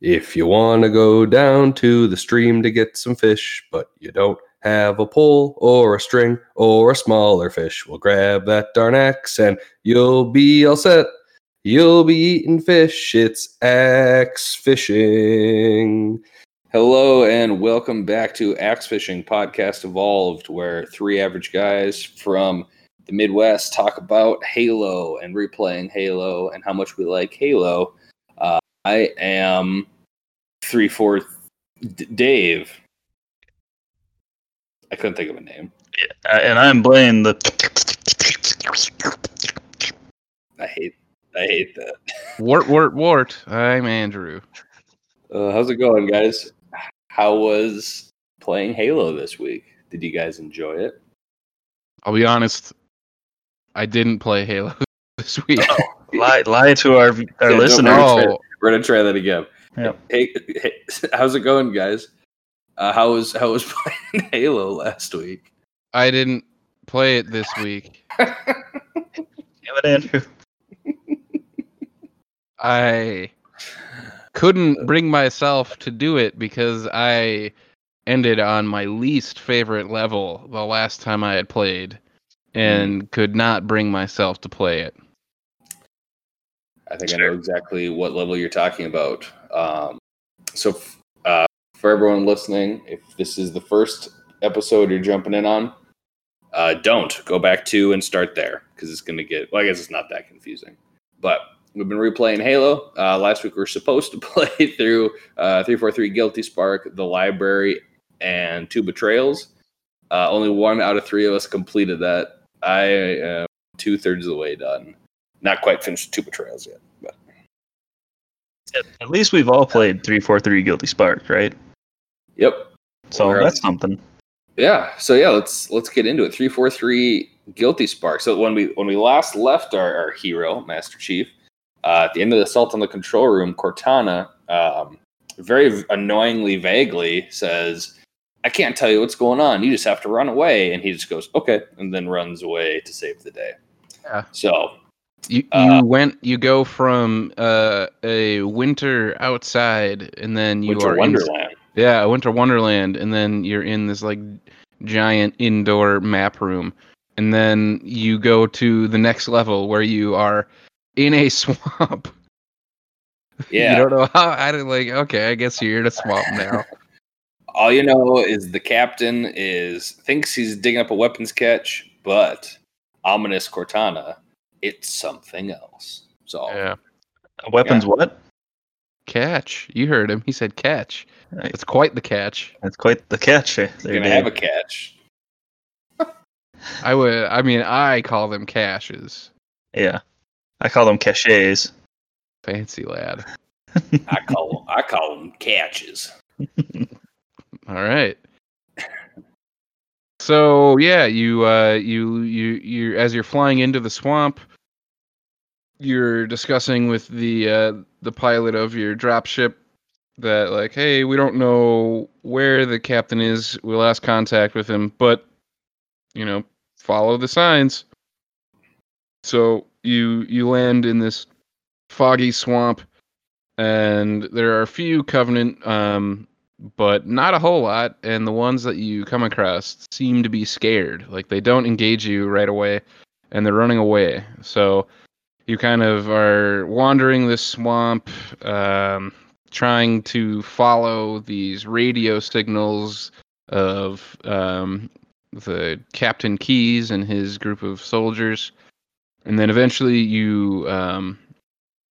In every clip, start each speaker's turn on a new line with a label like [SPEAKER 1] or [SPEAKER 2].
[SPEAKER 1] If you want to go down to the stream to get some fish, but you don't have a pole or a string or a smaller fish, well, grab that darn axe and you'll be all set. You'll be eating fish. It's axe fishing. Hello and welcome back to Axe Fishing Podcast Evolved, where three average guys from the Midwest talk about Halo and replaying Halo and how much we like Halo. Uh, I am three fourth D- Dave. I couldn't think of a name.
[SPEAKER 2] Yeah, and I'm Blaine. The
[SPEAKER 1] I hate. I hate that.
[SPEAKER 3] Wart, wart, wart. I'm Andrew.
[SPEAKER 1] Uh, how's it going, guys? How was playing Halo this week? Did you guys enjoy it?
[SPEAKER 3] I'll be honest. I didn't play Halo this week.
[SPEAKER 2] lie, lie to our our
[SPEAKER 1] Yeah,
[SPEAKER 2] listeners.
[SPEAKER 1] Worry. We're gonna try that again.
[SPEAKER 2] Yep.
[SPEAKER 1] Hey, hey, how's it going, guys? Uh, how was how was playing Halo last week?
[SPEAKER 3] I didn't play it this week.
[SPEAKER 2] Damn it, Andrew.
[SPEAKER 3] I couldn't bring myself to do it because I ended on my least favorite level the last time I had played and could not bring myself to play it.
[SPEAKER 1] I think I know exactly what level you're talking about. Um, so, f- uh, for everyone listening, if this is the first episode you're jumping in on, uh, don't go back to and start there because it's going to get. Well, I guess it's not that confusing, but we've been replaying Halo. Uh, last week we were supposed to play through uh, three four three Guilty Spark, the Library, and two Betrayals. Uh, only one out of three of us completed that. I am two thirds of the way done. Not quite finished the two Betrayals yet, but.
[SPEAKER 2] At, at least we've all played three four three Guilty Spark, right?
[SPEAKER 1] Yep.
[SPEAKER 2] So
[SPEAKER 1] We're-
[SPEAKER 2] that's something.
[SPEAKER 1] Yeah. So yeah, let's let's get into it. Three four three guilty spark. So when we when we last left our, our hero, Master Chief, uh, at the end of the assault on the control room, Cortana um, very annoyingly vaguely says, I can't tell you what's going on. You just have to run away. And he just goes, Okay, and then runs away to save the day.
[SPEAKER 3] Yeah.
[SPEAKER 1] So
[SPEAKER 3] You, you
[SPEAKER 1] Uh,
[SPEAKER 3] went you go from uh, a winter outside and then you
[SPEAKER 1] Winter
[SPEAKER 3] are in-
[SPEAKER 1] Wonderland.
[SPEAKER 3] Yeah, Winter Wonderland, and then you're in this like giant indoor map room, and then you go to the next level where you are in a swamp.
[SPEAKER 1] Yeah.
[SPEAKER 3] you don't know how. I did like. Okay, I guess you're in a swamp now.
[SPEAKER 1] All you know is the captain is thinks he's digging up a weapons catch, but ominous Cortana, it's something else. So
[SPEAKER 3] yeah,
[SPEAKER 2] Weapons, what?
[SPEAKER 3] catch. You heard him. He said catch.
[SPEAKER 2] Right.
[SPEAKER 3] It's quite the catch.
[SPEAKER 2] It's quite the catch.
[SPEAKER 1] he's
[SPEAKER 2] there,
[SPEAKER 1] gonna have a catch.
[SPEAKER 3] I would. I mean, I call them caches.
[SPEAKER 2] Yeah, I call them caches.
[SPEAKER 3] Fancy lad.
[SPEAKER 1] I call I call them catches.
[SPEAKER 3] All right. So yeah, you uh you you you as you're flying into the swamp, you're discussing with the uh the pilot of your dropship that like, hey, we don't know where the captain is. We lost contact with him, but you know, follow the signs. So you you land in this foggy swamp and there are a few covenant um but not a whole lot and the ones that you come across seem to be scared like they don't engage you right away and they're running away so you kind of are wandering this swamp um, trying to follow these radio signals of um, the captain Keyes and his group of soldiers. And then eventually you um,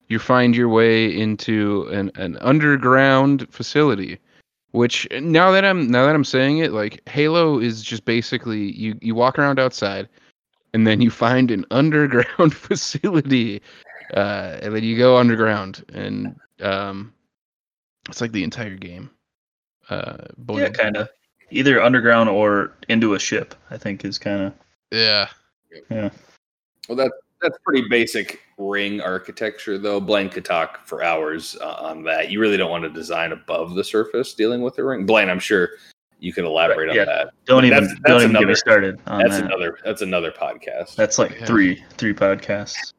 [SPEAKER 3] you find your way into an, an underground facility which now that i'm now that i'm saying it like halo is just basically you you walk around outside and then you find an underground facility uh and then you go underground and um it's like the entire game uh
[SPEAKER 2] Yeah, kind of. Either underground or into a ship. I think is kind of
[SPEAKER 3] yeah
[SPEAKER 2] yeah.
[SPEAKER 1] Well, that that's pretty basic ring architecture, though. Blaine could talk for hours uh, on that. You really don't want to design above the surface dealing with a ring. Blaine, I'm sure you can elaborate
[SPEAKER 2] Yeah.
[SPEAKER 1] on that.
[SPEAKER 2] Don't even
[SPEAKER 1] That's-
[SPEAKER 2] don't
[SPEAKER 1] that's
[SPEAKER 2] even get me started on
[SPEAKER 1] That's
[SPEAKER 2] that.
[SPEAKER 1] another that's another podcast.
[SPEAKER 2] That's like
[SPEAKER 3] Yeah.
[SPEAKER 2] three three podcasts.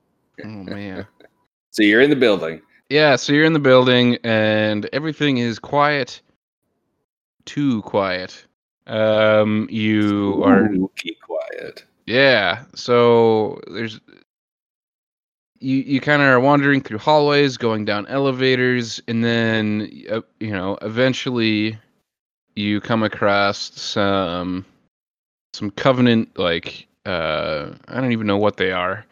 [SPEAKER 3] oh man
[SPEAKER 1] So you're in the building.
[SPEAKER 3] yeah, so you're in the building and everything is quiet. Too quiet. Um, you are
[SPEAKER 4] Spooky quiet.
[SPEAKER 3] Yeah. So there's you you kind of are wandering through hallways, going down elevators, and then uh, you know eventually you come across some some covenant like uh I don't even know what they are.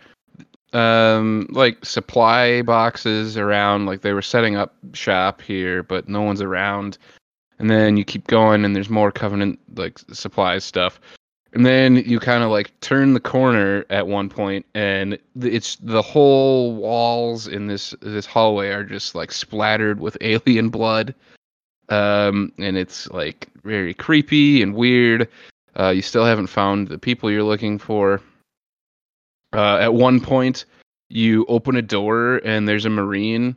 [SPEAKER 3] Um like supply boxes around like they were setting up shop here but no one's around. And then you keep going and there's more covenant like supplies stuff and then you kind of like turn the corner at one point and it's the whole walls in this this hallway are just like splattered with alien blood um and it's like very creepy and weird. Uh you still haven't found the people you're looking for. Uh at one point you open a door and there's a marine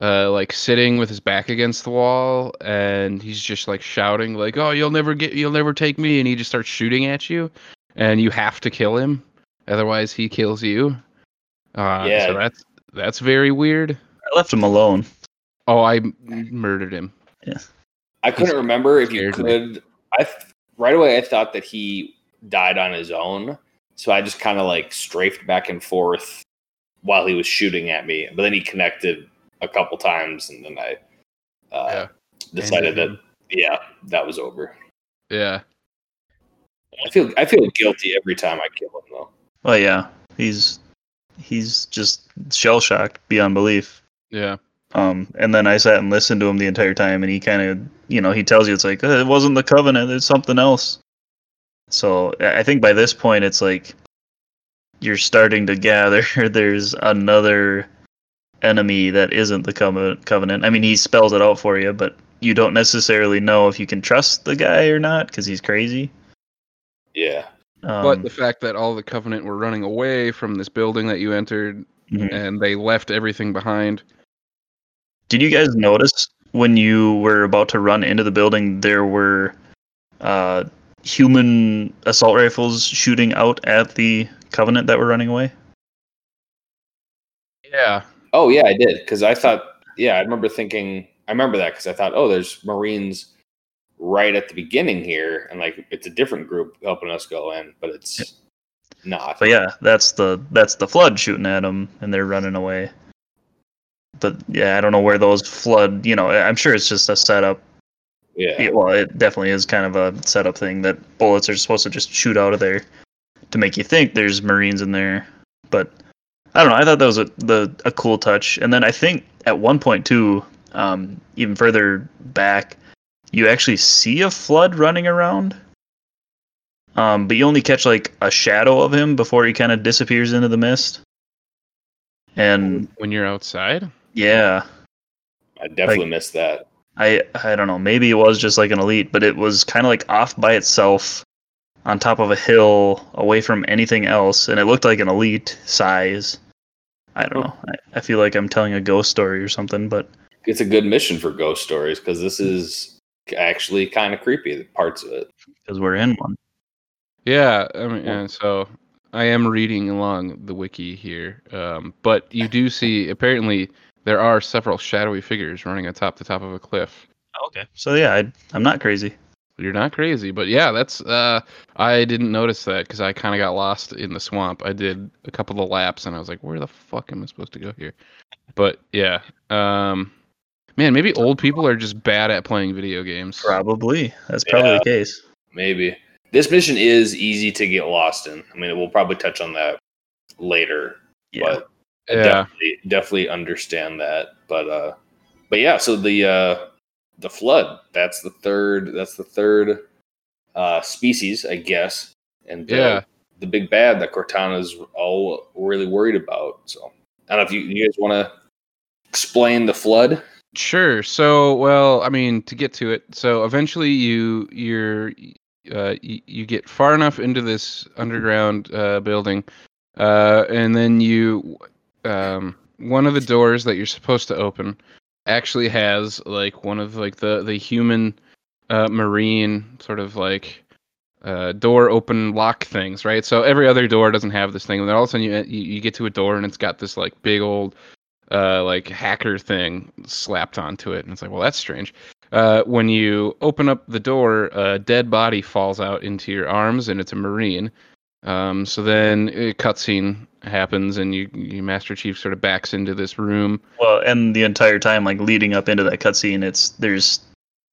[SPEAKER 3] uh like sitting with his back against the wall and he's just like shouting like oh you'll never get you'll never take me and he just starts shooting at you and you have to kill him. Otherwise he kills you. Uh
[SPEAKER 1] Yeah.
[SPEAKER 3] so that's that's very weird.
[SPEAKER 2] I left him alone.
[SPEAKER 3] oh i m- murdered him
[SPEAKER 1] I couldn't remember if you
[SPEAKER 3] scares me.
[SPEAKER 1] could. I right away I thought that he died on his own, so I just kind of like strafed back and forth while he was shooting at me. But then he connected a couple times, and then I uh, decided that yeah, that was over.
[SPEAKER 3] yeah
[SPEAKER 1] I feel I feel guilty every time I kill him though.
[SPEAKER 2] Well, yeah, he's he's just shell shocked beyond belief.
[SPEAKER 3] yeah
[SPEAKER 2] Um, and then I sat and listened to him the entire time, and he kind of, you know, he tells you it's like "Uh, it wasn't the covenant; it's something else. So I I think by this point, it's like you're starting to gather there's another enemy that isn't the covenant. Covenant. I mean, he spells it out for you, but you don't necessarily know if you can trust the guy or not because he's crazy.
[SPEAKER 1] Yeah,
[SPEAKER 2] Um,
[SPEAKER 3] but the fact that all the covenant were running away from this building that you entered
[SPEAKER 2] mhm.
[SPEAKER 3] and they left everything behind
[SPEAKER 2] Did you guys notice when you were about to run into the building there were uh, human assault rifles shooting out at the Covenant that were running away?
[SPEAKER 3] yeah
[SPEAKER 1] Oh yeah, I did because I thought yeah, I remember thinking I remember that because I thought oh, there's Marines right at the beginning here, and like it's a different group helping us go in, but it's not.
[SPEAKER 2] But yeah, that's the that's the flood shooting at them and they're running away. But yeah, I don't know where those flood. You know, I'm sure it's just a setup.
[SPEAKER 1] yeah,
[SPEAKER 2] Yeah, well, it definitely is kind of a setup thing that bullets are supposed to just shoot out of there to make you think there's Marines in there. But I don't know. I thought that was a the a cool touch. And then I think at one point too, um, even further back, you actually see a flood running around. Um, but you only catch like a shadow of him before he kind of disappears into the mist. And
[SPEAKER 3] when you're outside
[SPEAKER 2] yeah,
[SPEAKER 1] I definitely
[SPEAKER 2] like-
[SPEAKER 1] missed that.
[SPEAKER 2] I I don't know. Maybe it was just like an elite, but it was kind of like off by itself, on top of a hill, away from anything else, and it looked like an elite size. I don't know. I, I feel like I'm telling a ghost story or something, but
[SPEAKER 1] It's a good mission for ghost stories because this is actually kind of creepy. Parts of it.
[SPEAKER 2] because we're in one.
[SPEAKER 3] Yeah, I mean,
[SPEAKER 1] Yeah.
[SPEAKER 3] and so I am reading along the wiki here, um, but you do see apparently there are several shadowy figures running atop the top of a cliff.
[SPEAKER 2] Okay. So yeah, I, I'm not crazy.
[SPEAKER 3] You're not crazy, but yeah, that's uh, I didn't notice that because I kind of got lost in the swamp. I did a couple of laps and I was like, where the fuck am I supposed to go here? But yeah, um, man, maybe old people are just bad at playing video games.
[SPEAKER 2] Probably. That's probably
[SPEAKER 1] Yeah.
[SPEAKER 2] the case.
[SPEAKER 1] Maybe this mission is easy to get lost in. I mean, we'll probably touch on that later,
[SPEAKER 2] Yeah.
[SPEAKER 1] but I
[SPEAKER 3] Yeah,
[SPEAKER 1] definitely, definitely understand that. But uh, but yeah, so the uh, the flood. That's the third. That's the third uh, species, I guess. And uh,
[SPEAKER 3] Yeah.
[SPEAKER 1] the big bad that Cortana's all really worried about. So I don't know if you, you guys want to explain the flood.
[SPEAKER 3] Sure. So, well, I mean, to get to it, so eventually you you're uh, you, you get far enough into this underground uh, building, uh, and then you um, one of the doors that you're supposed to open actually has like one of like the the human uh, marine sort of like uh, door open lock things, right? So every other door doesn't have this thing, and then all of a sudden you, you you get to a door and it's got this like big old uh, like hacker thing slapped onto it, and it's like, well, that's strange. Uh, when you open up the door, a dead body falls out into your arms, and it's a marine. Um, so then a cutscene happens, and you, you Master Chief sort of backs into this room.
[SPEAKER 2] Well, and the entire time, like leading up into that cutscene, it's there's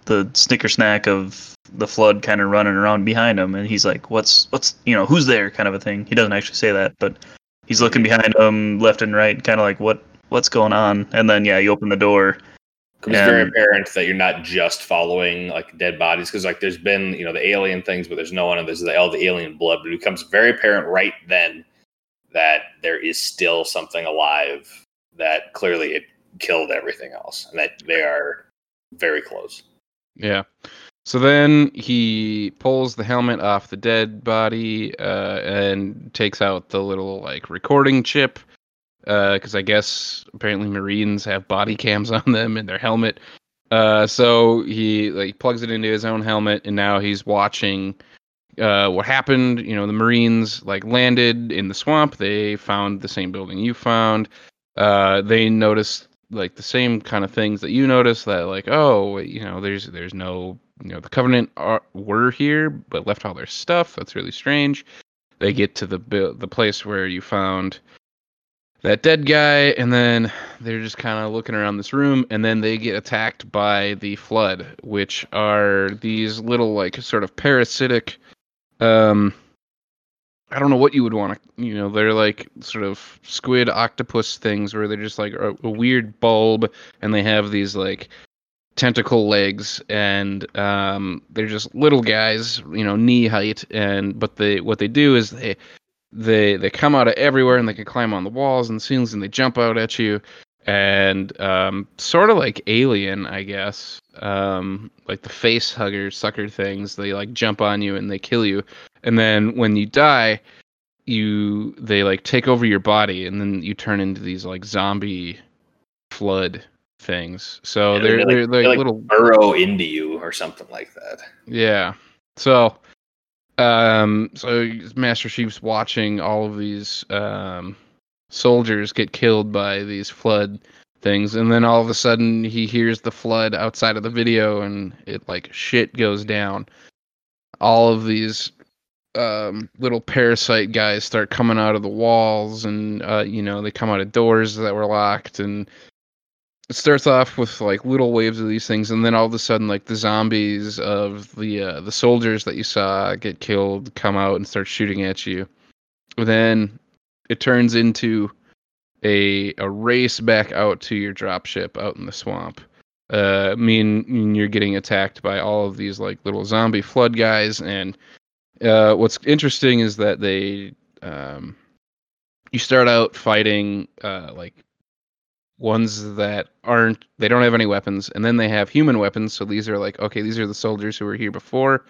[SPEAKER 2] the snicker snack of the flood kind of running around behind him, and he's like, "What's what's you know who's there?" kind of a thing. He doesn't actually say that, but he's looking behind him, left and right, kind of like what what's going on. And then yeah, you open the door.
[SPEAKER 1] It's very
[SPEAKER 2] And-
[SPEAKER 1] apparent that you're not just following like dead bodies because like there's been you know the alien things, but there's no one and there's the, all the alien blood. But it becomes very apparent right then that there is still something alive that clearly it killed everything else, and that they are very close.
[SPEAKER 3] Yeah. So then he pulls the helmet off the dead body uh, and takes out the little like recording chip because I guess apparently Marines have body cams on them in their helmet. Uh, so he like plugs it into his own helmet, and now he's watching uh, what happened. You know, the Marines like landed in the swamp. They found the same building you found. Uh, they noticed like the same kind of things that you noticed that like oh you know there's there's no you know the covenant are, were here but left all their stuff that's really strange they get to the the place where you found that dead guy and then they're just kind of looking around this room and then they get attacked by the flood which are these little like sort of parasitic um I don't know what you would want to, you know, they're like sort of squid octopus things where they're just like a, a weird bulb and they have these like tentacle legs and um they're just little guys, you know, knee height and but they what they do is they they they come out of everywhere and they can climb on the walls and the ceilings and they jump out at you. And um sort of like alien i guess. Um like the face hugger sucker things. They like jump on you and they kill you. And then when you die you they like take over your body and then you turn into these like zombie flood things. So
[SPEAKER 1] Yeah,
[SPEAKER 3] they're
[SPEAKER 1] they,
[SPEAKER 3] they're,
[SPEAKER 1] like-
[SPEAKER 3] like,
[SPEAKER 1] they, like,
[SPEAKER 3] little
[SPEAKER 1] Burrow into you or something like that.
[SPEAKER 3] yeah. So, um, so Master Chief's watching all of these um soldiers get killed by these flood things, and then all of a sudden he hears the flood outside of the video, and it like shit goes down. All of these um little parasite guys start coming out of the walls, and uh, you know they come out of doors that were locked, and it starts off with like little waves of these things and then all of a sudden like the zombies of the uh, the soldiers that you saw get killed come out and start shooting at you. Then it turns into a a race back out to your dropship out in the swamp. Uh mean mean you're getting attacked by all of these like little zombie flood guys and uh what's interesting is that they um you start out fighting uh like ones that aren't they don't have any weapons and then they have human weapons so these are like okay these are the soldiers who were here before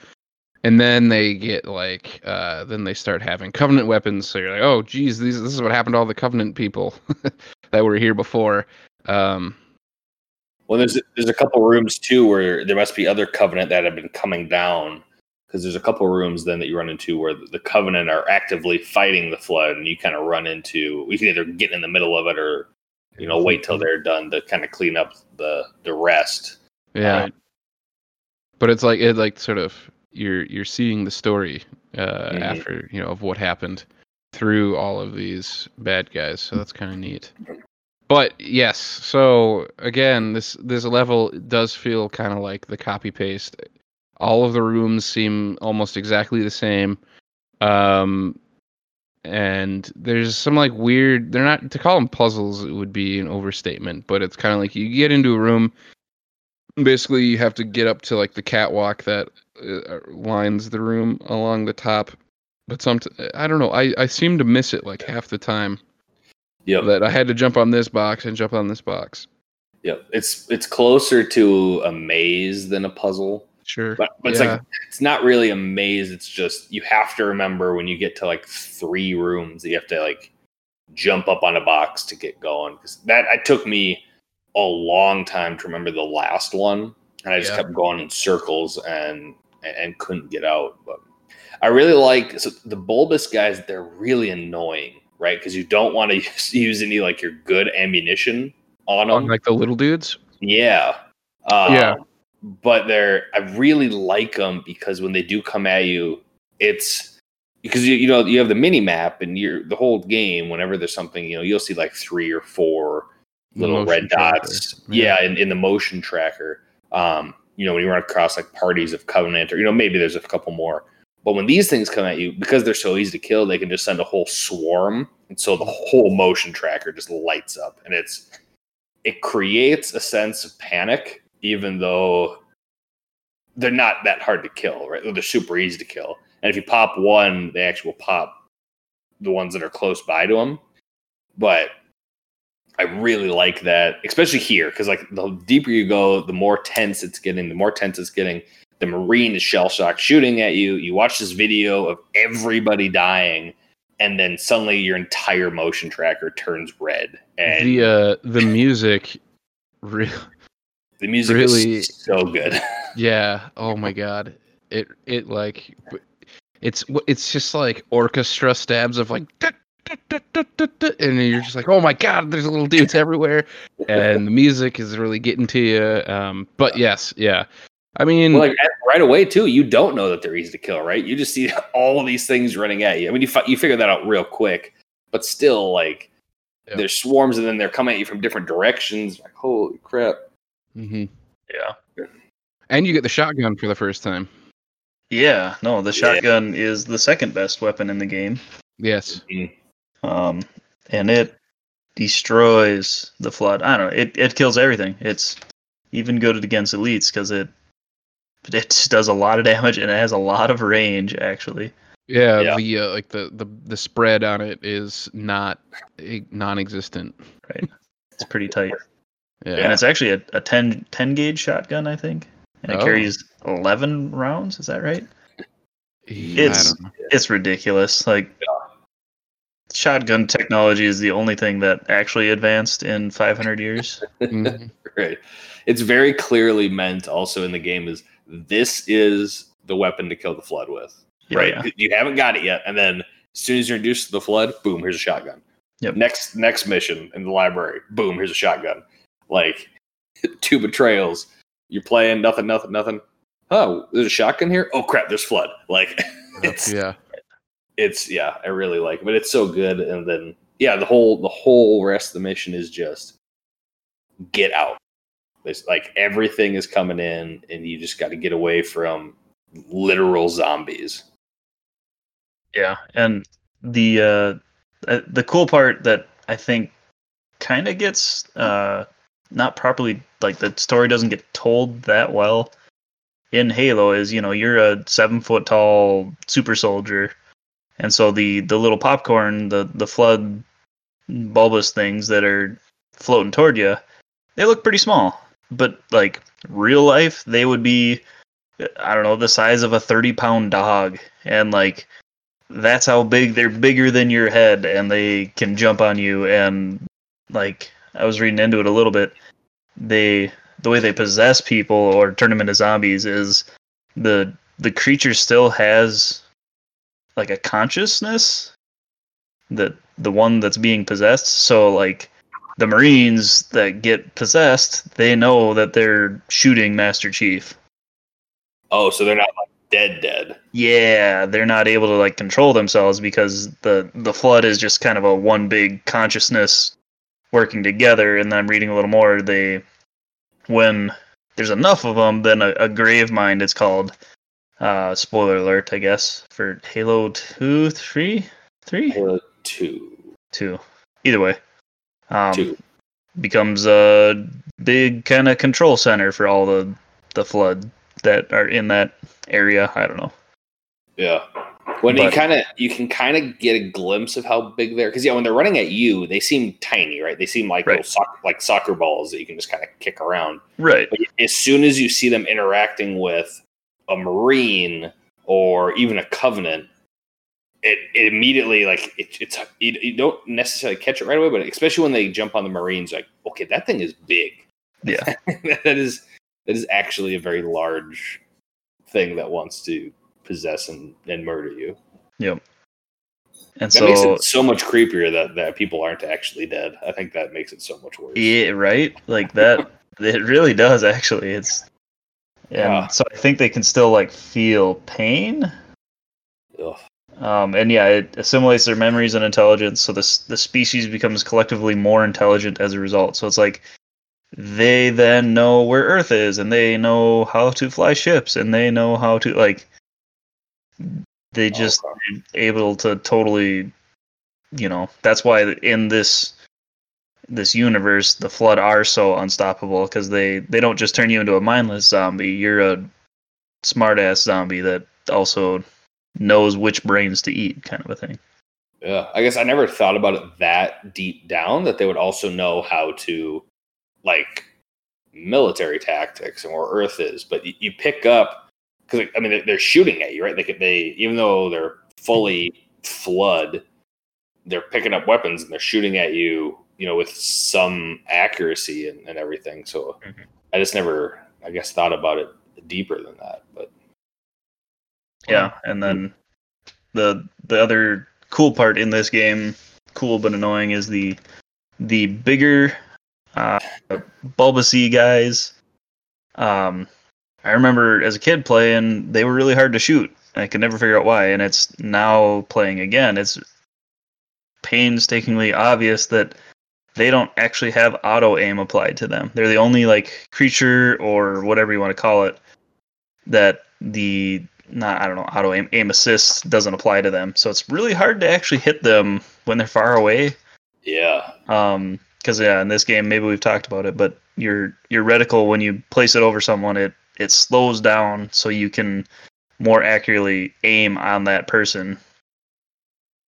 [SPEAKER 3] and then they get like uh then they start having covenant weapons so you're like oh geez these this is what happened to all the covenant people that were here before um.
[SPEAKER 1] Well, there's there's a couple rooms too where there must be other covenant that have been coming down because there's a couple rooms then that you run into where the covenant are actively fighting the flood, and you kind of run into you can either get in the middle of it or you know wait till they're done to kind of clean up the the rest.
[SPEAKER 3] yeah. But it's like it like sort of you're you're seeing the story uh
[SPEAKER 1] Mhm.
[SPEAKER 3] after you know of what happened through all of these bad guys. So that's kind of neat. But yes so again this this level does feel kind of like the copy paste all of the rooms seem almost exactly the same. Um and there's some like weird they're not to call them puzzles it would be an overstatement but it's kind of like you get into a room basically you have to get up to like the catwalk that uh, lines the room along the top but some i don't know i i seem to miss it like half the time.
[SPEAKER 1] Yeah
[SPEAKER 3] that i had to jump on this box and jump on this box.
[SPEAKER 1] Yeah It's it's closer to a maze than a puzzle.
[SPEAKER 3] Sure
[SPEAKER 1] But, but it's
[SPEAKER 3] Yeah.
[SPEAKER 1] like it's not really a maze. It's just you have to remember when you get to like three rooms that you have to like jump up on a box to get going. Because that it took me a long time to remember the last one, and I just
[SPEAKER 3] Yeah.
[SPEAKER 1] kept going in circles and and, couldn't get out. But I really like so the bulbous guys. They're really annoying, right? Because you don't want to use, use any like your good ammunition on
[SPEAKER 3] On
[SPEAKER 1] them.
[SPEAKER 3] like the little dudes.
[SPEAKER 1] Yeah. Um,
[SPEAKER 3] Yeah.
[SPEAKER 1] But they're I really like them because when they do come at you, it's because you, you know you have the mini map and you're the whole game. Whenever there's something, you know, you'll see like three or four little
[SPEAKER 3] Motion
[SPEAKER 1] red
[SPEAKER 3] tracker.
[SPEAKER 1] dots.
[SPEAKER 3] Yeah.
[SPEAKER 1] Yeah, in, in the motion tracker. Um, you know, when you run across like parties of Covenant, or you know, maybe there's a couple more. But when these things come at you, because they're so easy to kill, they can just send a whole swarm, and so the whole motion tracker just lights up, and it's it creates a sense of panic, even though they're not that hard to kill, right? They're super easy to kill, and if you pop one, they actually will pop the ones that are close by to them. But I really like that, especially here, because like the deeper you go, the more tense it's getting. The more tense it's getting. The marine is shell shocked, shooting at you. You watch this video of everybody dying, and then suddenly your entire motion tracker turns red, and
[SPEAKER 3] the uh the music re-
[SPEAKER 1] the music
[SPEAKER 3] really-
[SPEAKER 1] is so good.
[SPEAKER 3] yeah oh my god it it like it's it's just like orchestra stabs of like and you're just like oh my god there's little dudes everywhere and the music is really getting to you um but yes yeah i mean
[SPEAKER 1] Well, like right away too, you don't know that they're easy to kill, right? You just see all these things running at you. I mean, you fi- you figure that out real quick, but still, like
[SPEAKER 3] Yeah.
[SPEAKER 1] there's swarms, and then they're coming at you from different directions. Like, holy crap!
[SPEAKER 3] Mhm.
[SPEAKER 2] Yeah.
[SPEAKER 3] and you get the shotgun for the first time
[SPEAKER 2] Yeah, no, the
[SPEAKER 1] Yeah.
[SPEAKER 2] shotgun is the second best weapon in the game.
[SPEAKER 3] yes
[SPEAKER 2] Um, and it destroys the flood. I don't know. It it kills everything. It's even good against elites because it it does a lot of damage and it has a lot of range actually.
[SPEAKER 3] yeah,
[SPEAKER 1] Yeah.
[SPEAKER 3] the uh, like the, the the spread on it is not eh, non-existent Right.
[SPEAKER 2] It's pretty tight.
[SPEAKER 3] yeah,
[SPEAKER 2] And it's actually a, a 10, 10 gauge shotgun, I think. And it
[SPEAKER 3] Oh.
[SPEAKER 2] carries 11 rounds. Is that right?
[SPEAKER 3] Yeah,
[SPEAKER 2] it's- It's ridiculous. Like, shotgun technology is the only thing that actually advanced in 500 years.
[SPEAKER 1] Right. It's very clearly meant also in the game is this is the weapon to kill the flood with. right?
[SPEAKER 2] Yeah.
[SPEAKER 1] You haven't got it yet, and then as soon as you're introduced to the flood, boom, here's a shotgun.
[SPEAKER 2] Yep.
[SPEAKER 1] Next next mission in the library, boom, here's a shotgun. Like two betrayals. You're playing nothing, nothing, nothing. Oh, there's a shotgun here. Oh crap, there's flood. Like it's
[SPEAKER 3] yeah
[SPEAKER 1] it's yeah, I really like, it, but it's so good. And then yeah, the whole the whole rest of the mission is just get out. It's like everything is coming in, and you just got to get away from literal zombies.
[SPEAKER 2] Yeah, and the uh, uh, the cool part that I think kind of gets uh, not properly like the story doesn't get told that well in Halo is you know you're a seven foot tall super soldier, and so the the little popcorn the the flood bulbous things that are floating toward you, they look pretty small, but like real life they would be I don't know the size of a thirty pound dog, and like that's how big they're bigger than your head and they can jump on you and like i was reading into it a little bit. They the way they possess people or turn them into zombies is the the creature still has like a consciousness that the one that's being possessed. So like the marines that get possessed they know that they're shooting master chief.
[SPEAKER 1] Oh, so they're not like dead, dead.
[SPEAKER 2] yeah they're not able to like control themselves because the the flood is just kind of a one big consciousness working together and then reading a little more they when there's enough of them then a, a Gravemind it's called. Uh spoiler alert i guess for halo 2 3 3
[SPEAKER 1] Halo two,
[SPEAKER 2] 2 either way um
[SPEAKER 1] two.
[SPEAKER 2] becomes a big kind of control center for all the the flood that are in that area. I don't know.
[SPEAKER 1] Yeah. When you kind of you can kind of get a glimpse of how big they're because yeah, when they're running at you, they seem tiny, right? They seem like
[SPEAKER 2] Right.
[SPEAKER 1] little soc- like soccer balls that you can just kind of kick around.
[SPEAKER 2] right
[SPEAKER 1] But as soon as you see them interacting with a marine or even a covenant, it, it immediately like it, it's you, you don't necessarily catch it right away, but especially when they jump on the marines, like okay, that thing is big.
[SPEAKER 2] Yeah.
[SPEAKER 1] that is that is actually a very large thing that wants to possess and, and murder you.
[SPEAKER 2] Yep. And
[SPEAKER 1] That makes
[SPEAKER 2] so
[SPEAKER 1] it so much creepier that, that people aren't actually dead. I think that makes it so much worse.
[SPEAKER 2] Yeah, right. Like that. it really does actually. It's yeah.
[SPEAKER 1] Yeah.
[SPEAKER 2] So I think they can still like feel pain.
[SPEAKER 1] Ugh.
[SPEAKER 2] Um, and yeah, it assimilates their memories and intelligence. So this the species becomes collectively more intelligent as a result. So it's like they then know where Earth is, and they know how to fly ships, and they know how to like. They oh, just
[SPEAKER 1] Okay.
[SPEAKER 2] able to totally, you know. That's why in this this universe, the Flood are so unstoppable because they they don't just turn you into a mindless zombie. You're a smart ass zombie that also knows which brains to eat, kind of a thing.
[SPEAKER 1] Yeah, I guess I never thought about it that deep down that they would also know how to, like, military tactics and where Earth is. But you, you pick up because I mean they're, they're shooting at you, right? They could they even though they're fully flood, they're picking up weapons and they're shooting at you, you know, with some accuracy and, and everything. So
[SPEAKER 2] Mhm.
[SPEAKER 1] I just never, I guess, thought about it deeper than that. But
[SPEAKER 2] Yeah, and then the the other cool part in this game, cool but annoying, is the the bigger uh, Bulbasaur guys. Um, I remember as a kid playing, they were really hard to shoot. I could never figure out why, and it's now playing again. It's painstakingly obvious that they don't actually have auto aim applied to them. They're the only like creature or whatever you want to call it that the not I don't know auto aim aim assist doesn't apply to them. So it's really hard to actually hit them when they're far away.
[SPEAKER 1] yeah,
[SPEAKER 2] Um, because yeah, in this game maybe we've talked about it, but your your reticle when you place it over someone, it it slows down so you can more accurately aim on that person.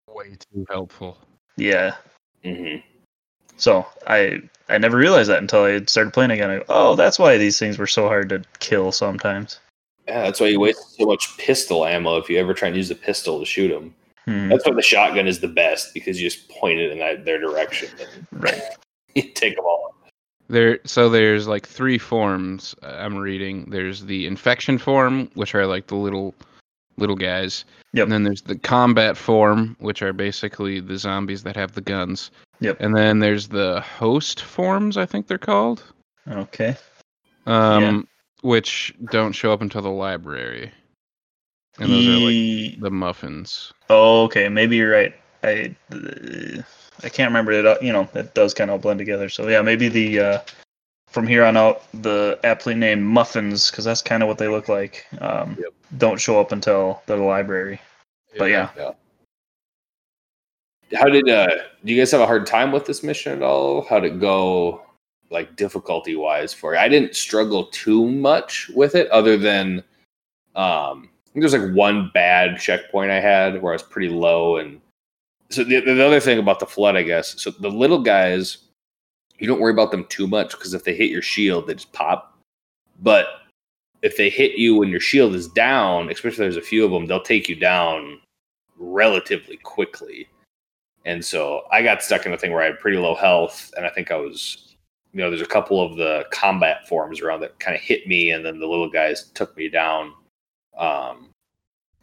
[SPEAKER 3] Way too helpful.
[SPEAKER 2] Yeah.
[SPEAKER 1] hmm
[SPEAKER 2] So I I never realized that until I started playing again. I go, oh, that's why these things were so hard to kill sometimes.
[SPEAKER 1] yeah. That's why you waste so much pistol ammo if you ever try and use a pistol to shoot them.
[SPEAKER 2] Hmm.
[SPEAKER 1] That's why the shotgun is the best because you just point it in that, their direction and
[SPEAKER 2] Right.
[SPEAKER 1] you take them all.
[SPEAKER 3] There, so there's like three forms I'm reading. There's the infection form, which are like the little, little guys.
[SPEAKER 2] Yep.
[SPEAKER 3] And then there's the combat form, which are basically the zombies that have the guns.
[SPEAKER 2] Yep.
[SPEAKER 3] And then there's the host forms, I think they're called,
[SPEAKER 2] Okay.
[SPEAKER 3] um, which don't show up until the library. And those are like the muffins.
[SPEAKER 2] Oh, okay. Maybe you're right. I I can't remember it. uh, You know, it does kind of blend together. So yeah, maybe the uh, from here on out, the aptly named muffins, because that's kind of what they look like. Um,
[SPEAKER 1] Yep.
[SPEAKER 2] Don't show up until the library. But yeah,
[SPEAKER 1] How did uh do you guys have a hard time with this mission at all? How'd it go like difficulty wise for you? I didn't struggle too much with it other than um there's like one bad checkpoint I had where I was pretty low and so the, the other thing about the flood, I guess, so the little guys, you don't worry about them too much because if they hit your shield, they just pop. But if they hit you when your shield is down, especially if there's a few of them, they'll take you down relatively quickly. And so I got stuck in a thing where I had pretty low health, and I think I was, you know, there's a couple of the combat forms around that kind of hit me, and then the little guys took me down. Um,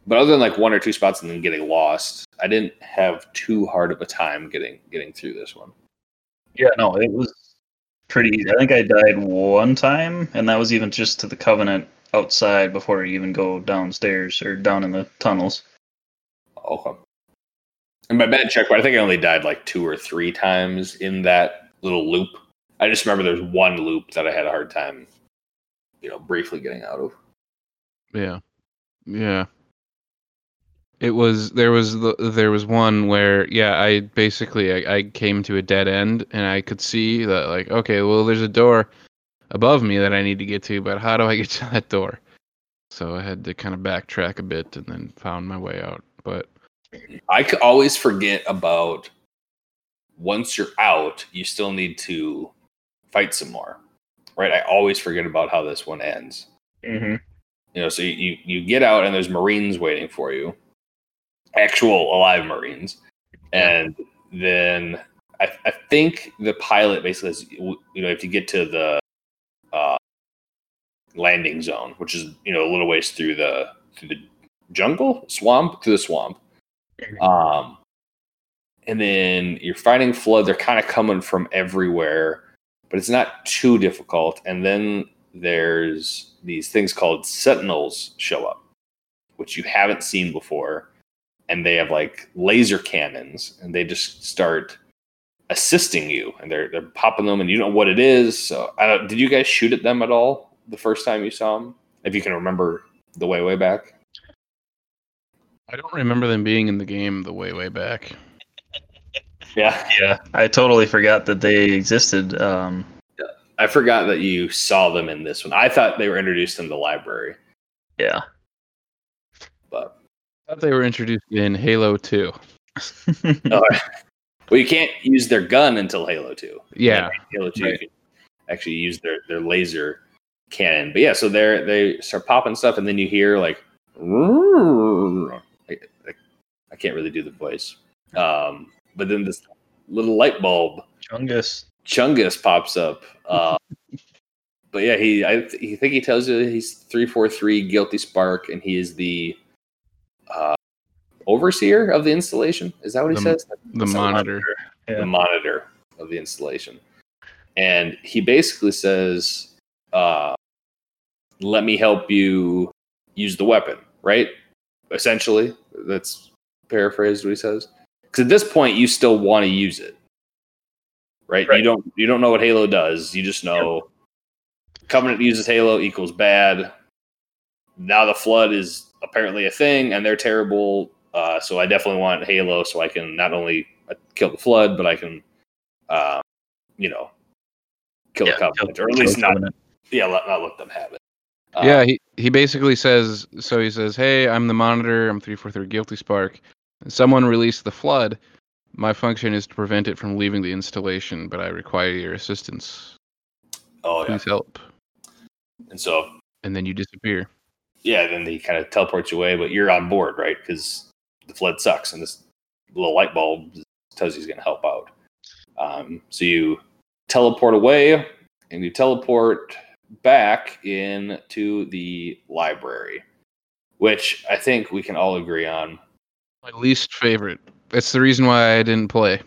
[SPEAKER 1] but other than like one or two spots and then getting lost, I didn't have too hard of a time getting getting through this one.
[SPEAKER 2] yeah, no, it was pretty easy. I think I died one time, and that was even just to the Covenant outside before I even go downstairs or down in the tunnels.
[SPEAKER 1] Okay. And my bad checkpoint, I think I only died like two or three times in that little loop. I just remember there's one loop that I had a hard time, you know, briefly getting out of.
[SPEAKER 3] Yeah. Yeah. It was there was the there was one where yeah I basically I, I came to a dead end and I could see that like okay well there's a door above me that I need to get to but how do I get to that door so I had to kind of backtrack a bit and then found my way out but
[SPEAKER 1] I could always forget about once you're out, you still need to fight some more, right? I always forget about how this one ends.
[SPEAKER 2] Mm-hmm.
[SPEAKER 1] You know, so you, you, you get out and there's Marines waiting for you, actual alive Marines. And then I, I think the pilot basically says, you know, if you get to the uh, landing zone, which is, you know, a little ways through the, through the jungle, swamp, through the swamp. Um, and then you're fighting flood. They're kind of coming from everywhere, but it's not too difficult. And then there's these things called sentinels show up, which you haven't seen before, and they have like laser cannons, and they just start assisting you, and they're they're popping them, and you don't know what it is. So, I don't, did you guys shoot at them at all the first time you saw them? If you can remember the way way back.
[SPEAKER 3] I don't remember them being in the game the way way back.
[SPEAKER 1] Yeah,
[SPEAKER 2] Yeah, I totally forgot that they existed. Um,
[SPEAKER 1] I forgot that you saw them in this one. I thought they were introduced in the library,
[SPEAKER 2] yeah.
[SPEAKER 1] but
[SPEAKER 3] I thought they were introduced in Halo 2.
[SPEAKER 1] oh, well, you can't use their gun until Halo Two.
[SPEAKER 3] Yeah.
[SPEAKER 1] Halo Two,
[SPEAKER 2] Right.
[SPEAKER 1] you can actually use their their laser cannon. But yeah, so they're they start popping stuff, and then you hear like, I, I- I can't really do the voice. Um, but then this little light bulb
[SPEAKER 2] Chungus.
[SPEAKER 1] Chungus pops up. Uh, but yeah, he I he think he tells you he's three four three guilty spark, and he is the uh, overseer of the installation. Is that what he
[SPEAKER 3] The-
[SPEAKER 1] says?
[SPEAKER 3] The
[SPEAKER 1] It's a
[SPEAKER 3] monitor.
[SPEAKER 2] Yeah.
[SPEAKER 1] the monitor of the installation. And he basically says, uh, let me help you use the weapon, right? Essentially, that's paraphrased what he says. Because at this point, you still want to use it, right? You don't you don't know what Halo does. You just know Covenant uses Halo equals bad. Now the Flood is apparently a thing, and they're terrible. Uh, so I definitely want Halo, so I can not only uh, kill the Flood, but I can, uh, you know, kill
[SPEAKER 2] Yeah,
[SPEAKER 1] the Covenant,
[SPEAKER 2] kill-
[SPEAKER 1] or at least not,
[SPEAKER 2] Covenant.
[SPEAKER 1] yeah, let, not let them have it. Uh,
[SPEAKER 3] yeah, he, he basically says so he says, Hey, I'm the monitor, I'm three four three guilty spark. Someone released the flood. My function is to prevent it from leaving the installation, but I require your assistance.
[SPEAKER 1] Oh yeah.
[SPEAKER 3] Please help.
[SPEAKER 1] And so
[SPEAKER 3] And then you disappear.
[SPEAKER 1] Yeah, then he kind of teleports you away, but you're on board, right? Because the flood sucks, and this little light bulb tells you he's going to help out. Um, so you teleport away, and you teleport back into the library, which I think we can all agree on.
[SPEAKER 3] My least favorite. That's the reason why I didn't play.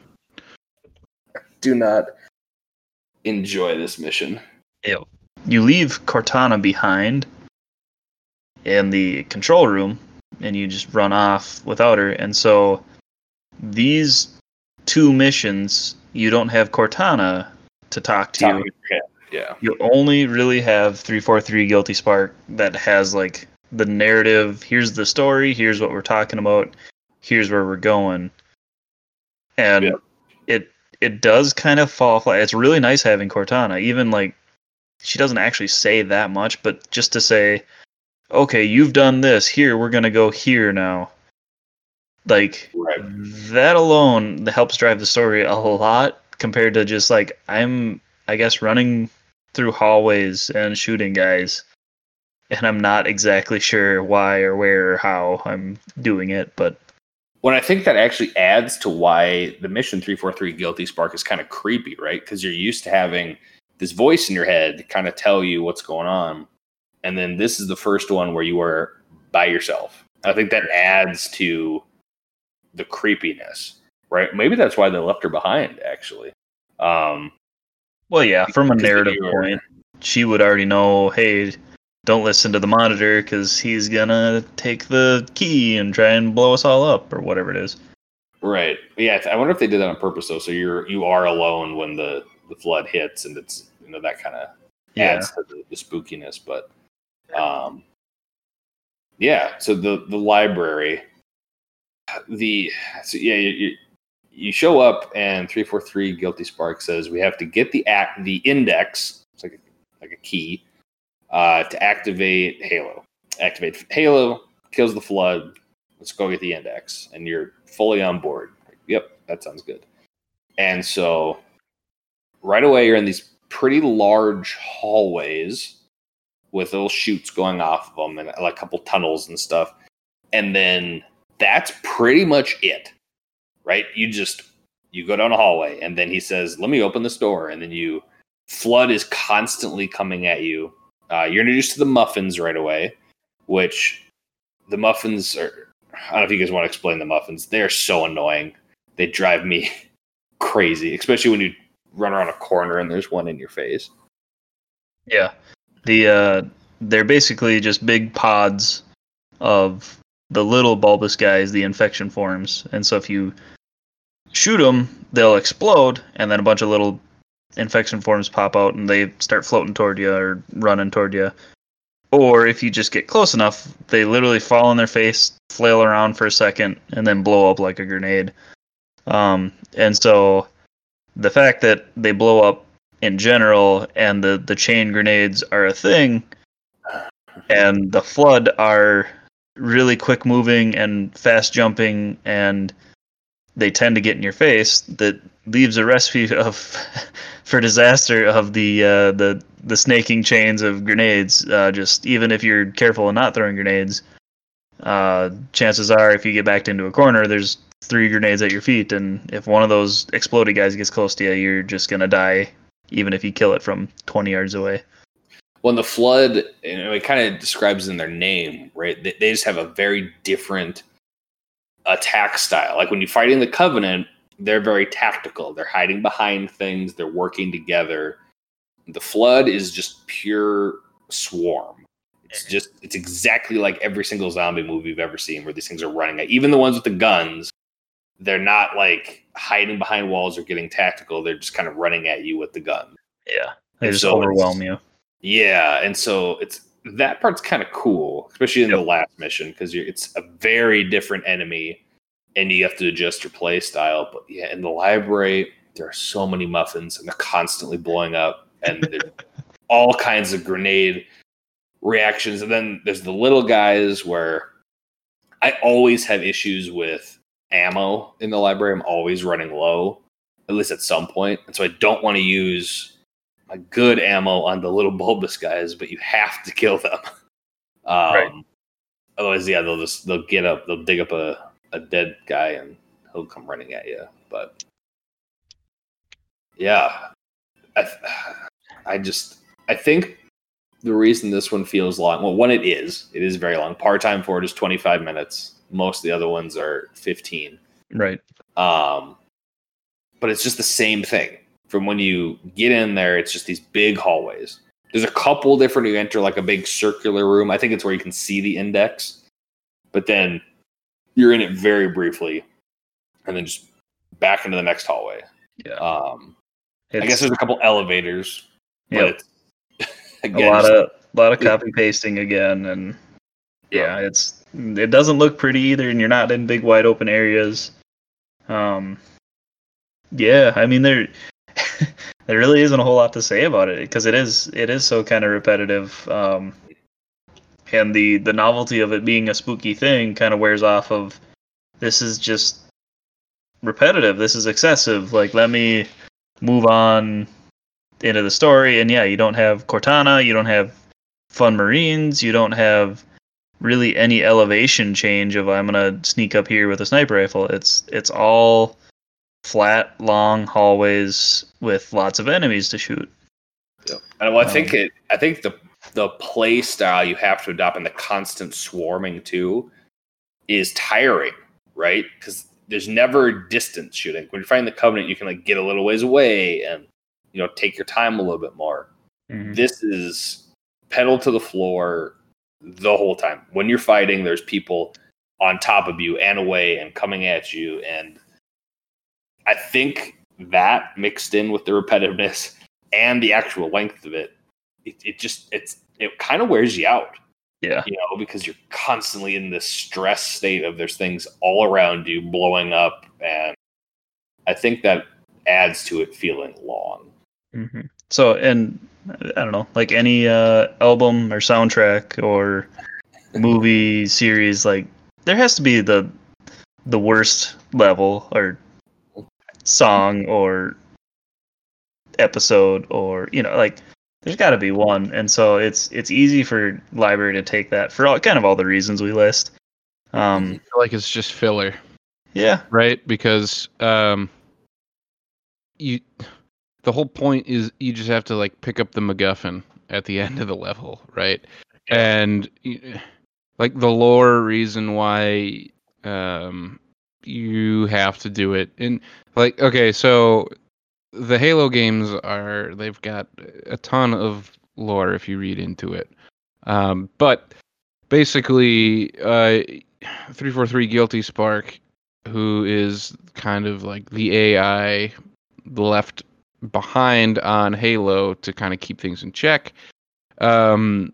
[SPEAKER 1] Do not enjoy this mission.
[SPEAKER 2] You leave Cortana behind in the control room, and you just run off without her. And so these two missions, you don't have Cortana to talk to. you.
[SPEAKER 1] Yeah, yeah,
[SPEAKER 2] you only really have 343 guilty spark that has like the narrative here's the story here's what we're talking about here's where we're going and
[SPEAKER 1] Yeah.
[SPEAKER 2] it it does kind of fall flat it's really nice having cortana even like she doesn't actually say that much but just to say okay you've done this here we're gonna go here now like
[SPEAKER 1] right.
[SPEAKER 2] that alone helps drive the story a lot compared to just like I'm I guess running through hallways and shooting guys and I'm not exactly sure why or where or how I'm doing it but
[SPEAKER 1] When I think that actually adds to why the mission 343 Guilty Spark is kind of creepy, right? Because you're used to having this voice in your head to kind of tell you what's going on. And then this is the first one where you are by yourself. I think that adds to the creepiness, right? Maybe that's why they left her behind, actually. Um,
[SPEAKER 2] well yeah from a narrative point she would already know hey don't listen to the monitor cuz he's gonna take the key and try and blow us all up or whatever it is
[SPEAKER 1] right. Yeah. I wonder if they did that on purpose, though. So you're you are alone when the the flood hits, and it's you know that kind of
[SPEAKER 2] yeah
[SPEAKER 1] adds to the, the spookiness. But um, yeah. So the the library, the so yeah, you, you, show up and three four three guilty spark says we have to get the act the index. It's like a, like a key uh, to activate Halo. Activate Halo kills the flood. Let's go get the index, and you're fully on board. Yep, that sounds good. And so right away you're in these pretty large hallways with little shoots going off of them and like a couple tunnels and stuff. And then that's pretty much it. Right? You just you go down a hallway and then he says, "Let me open this door." And then you flood is constantly coming at you. Uh, you're introduced to the muffins right away, which the muffins are I don't know if you guys want to explain the muffins. They're so annoying. they drive me crazy, especially when you run around a corner and there's one in your face.
[SPEAKER 2] Yeah. The uh they're basically just big pods of the little bulbous guys, the infection forms. And so if you shoot them, they'll explode and then a bunch of little infection forms pop out and they start floating toward you or running toward you. Or if you just get close enough, they literally fall on their face, flail around for a second, and then blow up like a grenade. Um, and so the fact that they blow up in general and the, the chain grenades are a thing and the flood are really quick moving and fast jumping and they tend to get in your face that leaves a recipe of for disaster of the uh, the the snaking chains of grenades. Uh, just even if you're careful and not throwing grenades uh, chances are if you get backed into a corner there's three grenades at your feet and if one of those exploded guys gets close to you you're just gonna die even if you kill it from 20 yards away
[SPEAKER 1] Well, the flood, you know, it kind of describes in their name, right? They, they just have a very different attack style. Like when you're fighting the Covenant, they're very tactical. They're hiding behind things. They're working together. The flood is just pure swarm. It's eh. just it's exactly like every single zombie movie you've ever seen where these things are running at. Even the ones with the guns, they're not like hiding behind walls or getting tactical. They're just kind of running at you with the gun.
[SPEAKER 2] yeah they
[SPEAKER 1] And
[SPEAKER 2] just
[SPEAKER 1] so
[SPEAKER 2] overwhelm you
[SPEAKER 1] Yeah, and so it's that part's kind of cool, especially in the last mission because it's a very different enemy, and you have to adjust your play style. But yeah, in the library, there are so many muffins, and they're constantly blowing up, and there's all kinds of grenade reactions. And then there's the little guys where I always have issues with ammo in the library. I'm always running low, at least at some point. and so I don't want to use my good ammo on the little bulbous guys, but you have to kill them. Um,
[SPEAKER 2] Right.
[SPEAKER 1] Otherwise, yeah, they'll just they'll get up, they'll dig up a, a dead guy, and he'll come running at you. But yeah, I, I just I think the reason this one feels long, well, one it is, it is very long. Part time for it is twenty five minutes. Most of the other ones are fifteen.
[SPEAKER 2] right
[SPEAKER 1] Um, but it's just the same thing. From when you get in there, it's just these big hallways. There's a couple different. You enter like a big circular room. I think it's where you can see the index, but then you're in it very briefly, and then just back into the next hallway.
[SPEAKER 2] yeah
[SPEAKER 1] Um, I guess there's a couple elevators, but
[SPEAKER 2] Yep. a lot of lot of copy pasting again and yeah it's it doesn't look pretty either and you're not in big wide open areas. Um yeah i mean there there really isn't a whole lot to say about it because it is it is so kind of repetitive um and the the novelty of it being a spooky thing kind of wears off of this is just repetitive this is excessive like let me move on into the story and yeah you don't have cortana you don't have fun marines you don't have really any elevation change of i'm gonna sneak up here with a sniper rifle it's it's all flat long hallways with lots of enemies to shoot
[SPEAKER 1] And well, I
[SPEAKER 2] Um,
[SPEAKER 1] think it. I think the the play style you have to adopt and the constant swarming too is tiring, right? Because there's never distance shooting. When you're fighting the covenant, you can like get a little ways away and you know take your time a little bit more. This is pedal to the floor the whole time. When you're fighting, there's people on top of you and away and coming at you, and I think that mixed in with the repetitiveness and the actual length of it, it, it just it's it kind of wears you out,
[SPEAKER 2] yeah.
[SPEAKER 1] You know, because you're constantly in this stress state of there's things all around you blowing up, and I think that adds to it feeling long.
[SPEAKER 2] hmm So, and I don't know, like any uh, album or soundtrack or movie series, like there has to be the the worst level or song or episode or you know like there's got to be one. And so it's it's easy for library to take that for all kind of all the reasons we list. Um
[SPEAKER 3] I feel like it's just filler,
[SPEAKER 2] yeah.
[SPEAKER 3] Right? Because um, you, the whole point is you just have to like pick up the MacGuffin at the end of the level, right? And like the lore reason why um you have to do it. And like, okay, so the Halo games are they've got a ton of lore if you read into it. Um, but basically, uh, three four three Guilty Spark, who is kind of like the AI the left behind on Halo to kind of keep things in check. Um,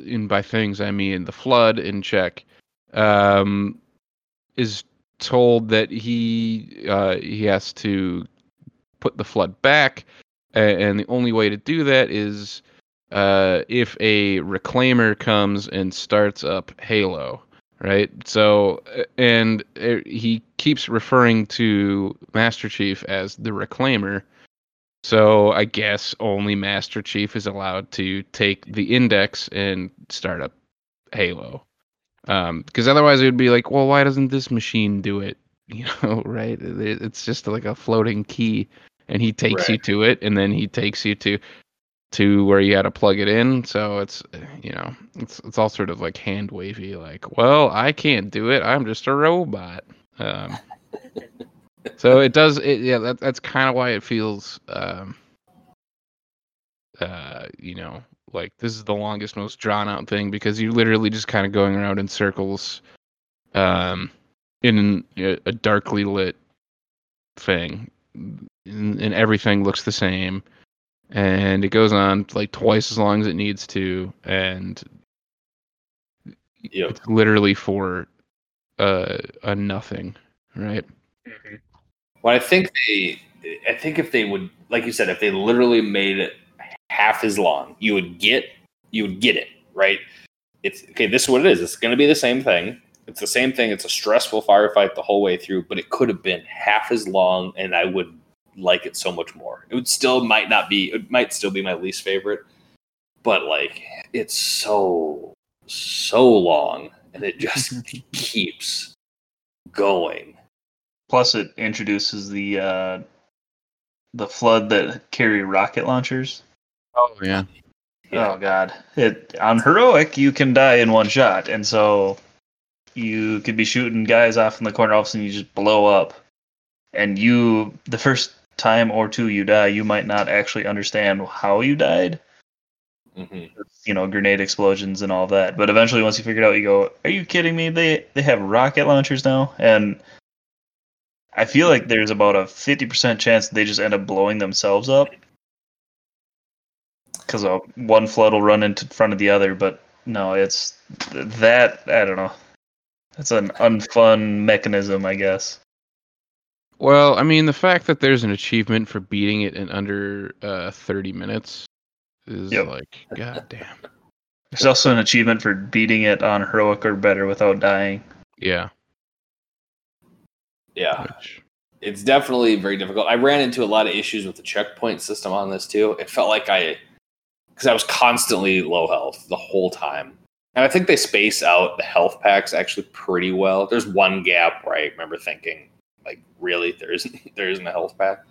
[SPEAKER 3] and by things I mean the flood in check. Um, is told that he uh, he has to put the flood back, and the only way to do that is uh, if a reclaimer comes and starts up Halo, right? So, and he keeps referring to Master Chief as the reclaimer. So I guess only Master Chief is allowed to take the index and start up Halo. Um, because otherwise it would be like, well, why doesn't this machine do it? You know, right? It's just like a floating key, and he takes right. you to it, and then he takes you to to where you had to plug it in. So it's you know, it's it's all sort of like hand wavy, like, well, I can't do it. I'm just a robot. Um, so it does. It, yeah, that, that's kind of why it feels. Um, uh, you know, like this is the longest, most drawn out thing because you're literally just kind of going around in circles, um, in a, a darkly lit thing, and, and, everything looks the same, and it goes on like twice as long as it needs to, and
[SPEAKER 1] yep.
[SPEAKER 3] it's literally for uh, a nothing, right?
[SPEAKER 1] Mm-hmm. Well, I think they, I think if they would, like you said, if they literally made it half as long. You would get you would get it, right? It's okay, this is what it is. It's gonna be the same thing. It's the same thing. It's a stressful firefight the whole way through, but it could have been half as long and I would like it so much more. It would still might not be it might still be my least favorite, but like it's so so long and it just keeps going.
[SPEAKER 2] Plus it introduces the uh the flood that carry rocket launchers.
[SPEAKER 3] Oh yeah.
[SPEAKER 2] Oh god. It on heroic you can die in one shot, and so you could be shooting guys off in the corner, all of a sudden you just blow up. And you the first time or two you die, you might not actually understand how you died.
[SPEAKER 1] Mm-hmm.
[SPEAKER 2] You know, grenade explosions and all that. But eventually, once you figure it out, you go, "Are you kidding me? They they have rocket launchers now." And I feel like there's about a fifty percent chance they just end up blowing themselves up because uh, one flood will run into front of the other. But no, it's that I don't know. It's an unfun mechanism, I guess.
[SPEAKER 3] Well, I mean, the fact that there's an achievement for beating it in under uh, 30 minutes is yep. like, god damn.
[SPEAKER 2] There's also an achievement for beating it on heroic or better without dying.
[SPEAKER 3] Yeah.
[SPEAKER 1] Yeah. Which... It's definitely very difficult. I ran into a lot of issues with the checkpoint system on this too. It felt like I because I was constantly low health the whole time. And I think they space out the health packs actually pretty well. There's one gap where I remember thinking, like, really, there isn't there isn't a health pack.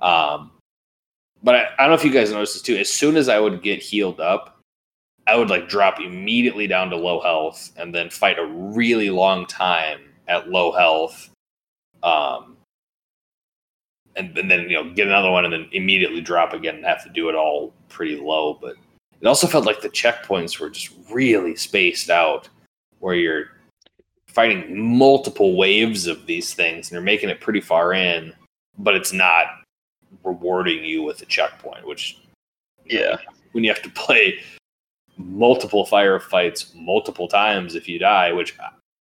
[SPEAKER 1] Um, but I, I don't know if you guys noticed this too. As soon as I would get healed up, I would like drop immediately down to low health and then fight a really long time at low health. Um, and, and then you know get another one and then immediately drop again and have to do it all pretty low. But it also felt like the checkpoints were just really spaced out, where you're fighting multiple waves of these things and you're making it pretty far in, but it's not rewarding you with a checkpoint, which
[SPEAKER 2] yeah,
[SPEAKER 1] when you have to play multiple firefights multiple times if you die, which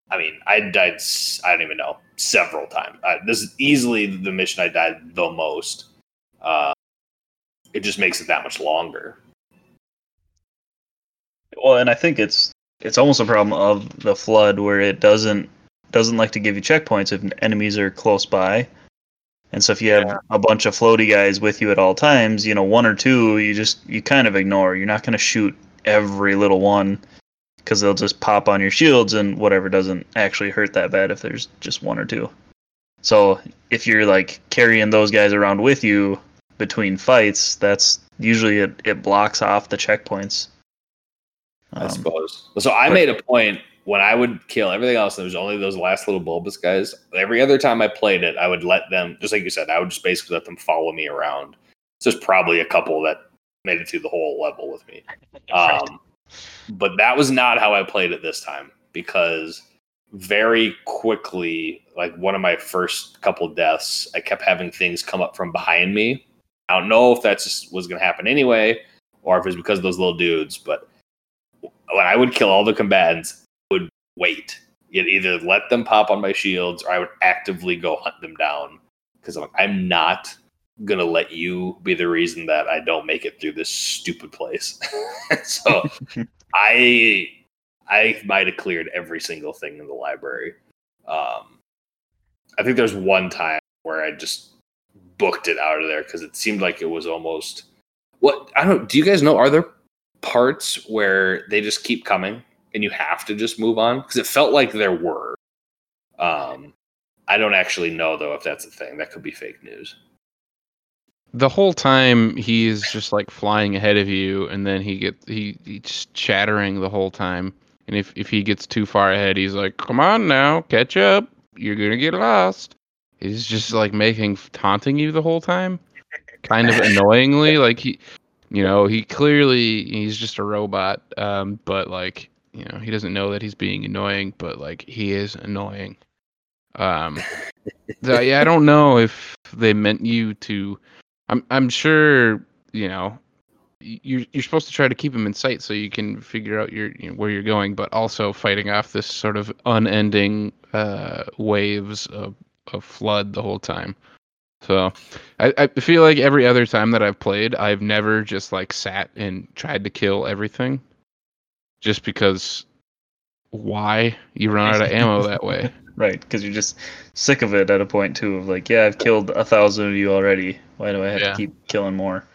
[SPEAKER 1] I mean, I died. I don't even know several times. Uh, this is easily the mission I died the most. Uh, it just makes it that much longer.
[SPEAKER 2] Well, and I think it's it's almost a problem of the flood where it doesn't doesn't like to give you checkpoints if enemies are close by. And so if you have yeah. a bunch of floaty guys with you at all times, you know, one or two you just you kind of ignore. You're not going to shoot every little one because they'll just pop on your shields and whatever doesn't actually hurt that bad if there's just one or two. So if you're like carrying those guys around with you between fights, that's usually it, it blocks off the checkpoints.
[SPEAKER 1] Um, I suppose. So I made a point when I would kill everything else, there was only those last little bulbous guys. Every other time I played it, I would let them, just like you said, I would just basically let them follow me around. So there's probably a couple that made it through the whole level with me. Um, but that was not how I played it this time because very quickly, like one of my first couple deaths, I kept having things come up from behind me. I don't know if that just was going to happen anyway, or if it's because of those little dudes. But when I would kill all the combatants, I would wait. You'd either let them pop on my shields, or I would actively go hunt them down because I'm, like, I'm not gonna let you be the reason that I don't make it through this stupid place. so I I might have cleared every single thing in the library. Um, I think there's one time where I just booked it out of there because it seemed like it was almost what I don't. Do you guys know? Are there parts where they just keep coming and you have to just move on? Because it felt like there were. Um, I don't actually know though if that's a thing. That could be fake news.
[SPEAKER 3] the whole time he's just like flying ahead of you and then he get he he's chattering the whole time and if if he gets too far ahead he's like come on now catch up you're gonna get lost he's just like making taunting you the whole time kind of annoyingly like he you know he clearly he's just a robot um but like you know he doesn't know that he's being annoying but like he is annoying um so, yeah i don't know if they meant you to I'm I'm sure you know you're you're supposed to try to keep him in sight so you can figure out your you know, where you're going, but also fighting off this sort of unending uh, waves of, of flood the whole time. So I, I feel like every other time that I've played, I've never just like sat and tried to kill everything, just because why you run out of ammo that way.
[SPEAKER 2] Right, because you're just sick of it at a point too of like, yeah, I've killed a thousand of you already. Why do I have
[SPEAKER 3] Yeah.
[SPEAKER 2] to keep killing more?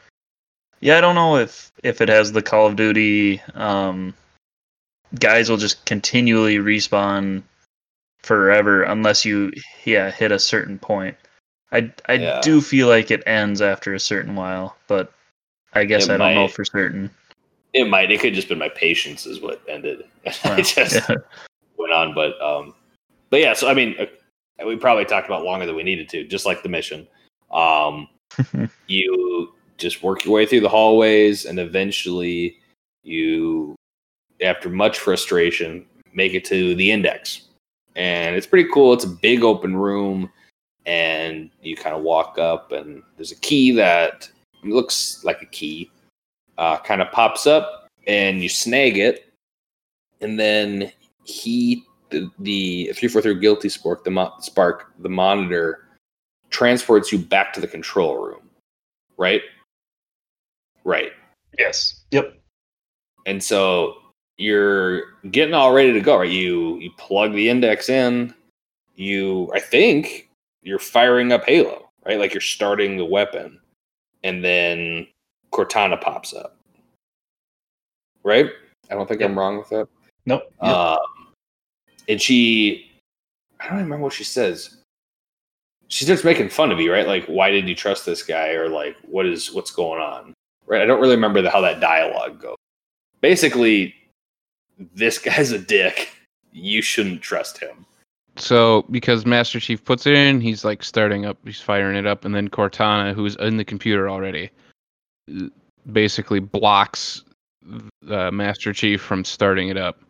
[SPEAKER 2] Yeah, I don't know if if it has the Call of Duty um, guys will just continually respawn forever unless you yeah hit a certain point. I I
[SPEAKER 1] Yeah.
[SPEAKER 2] do feel like it ends after a certain while, but I guess
[SPEAKER 1] It
[SPEAKER 2] I don't know for certain.
[SPEAKER 1] It might. It could just been my patience is what ended. I
[SPEAKER 2] Well,
[SPEAKER 1] just
[SPEAKER 2] yeah.
[SPEAKER 1] went on, but um, but yeah. So I mean, uh, we probably talked about longer than we needed to, just like the mission. Um, you just work your way through the hallways, and eventually, you, after much frustration, make it to the index, and it's pretty cool. It's a big open room, and you kind of walk up, and there's a key that looks like a key, uh, kind of pops up, and you snag it, and then he the, the 343 guilty spark the mo- spark the monitor transports you back to the control room. Right? Right.
[SPEAKER 2] Yes. Yep.
[SPEAKER 1] and so you're getting all ready to go right? You you plug the index in. You i think you're firing up halo right like you're starting the weapon and then cortana pops up right i don't think
[SPEAKER 2] Yep.
[SPEAKER 1] i'm wrong with that
[SPEAKER 2] Nope. Yep.
[SPEAKER 1] um, and she, I don't remember what she says. She starts making fun of you, right? Like, why did you trust this guy, or like, what is what's going on, right? I don't really remember the, how that dialogue goes. Basically, this guy's a dick. You shouldn't trust him.
[SPEAKER 3] So because Master Chief puts it in, he's like starting up, he's firing it up, and then Cortana, who's in the computer already, basically blocks uh, Master Chief from starting it up.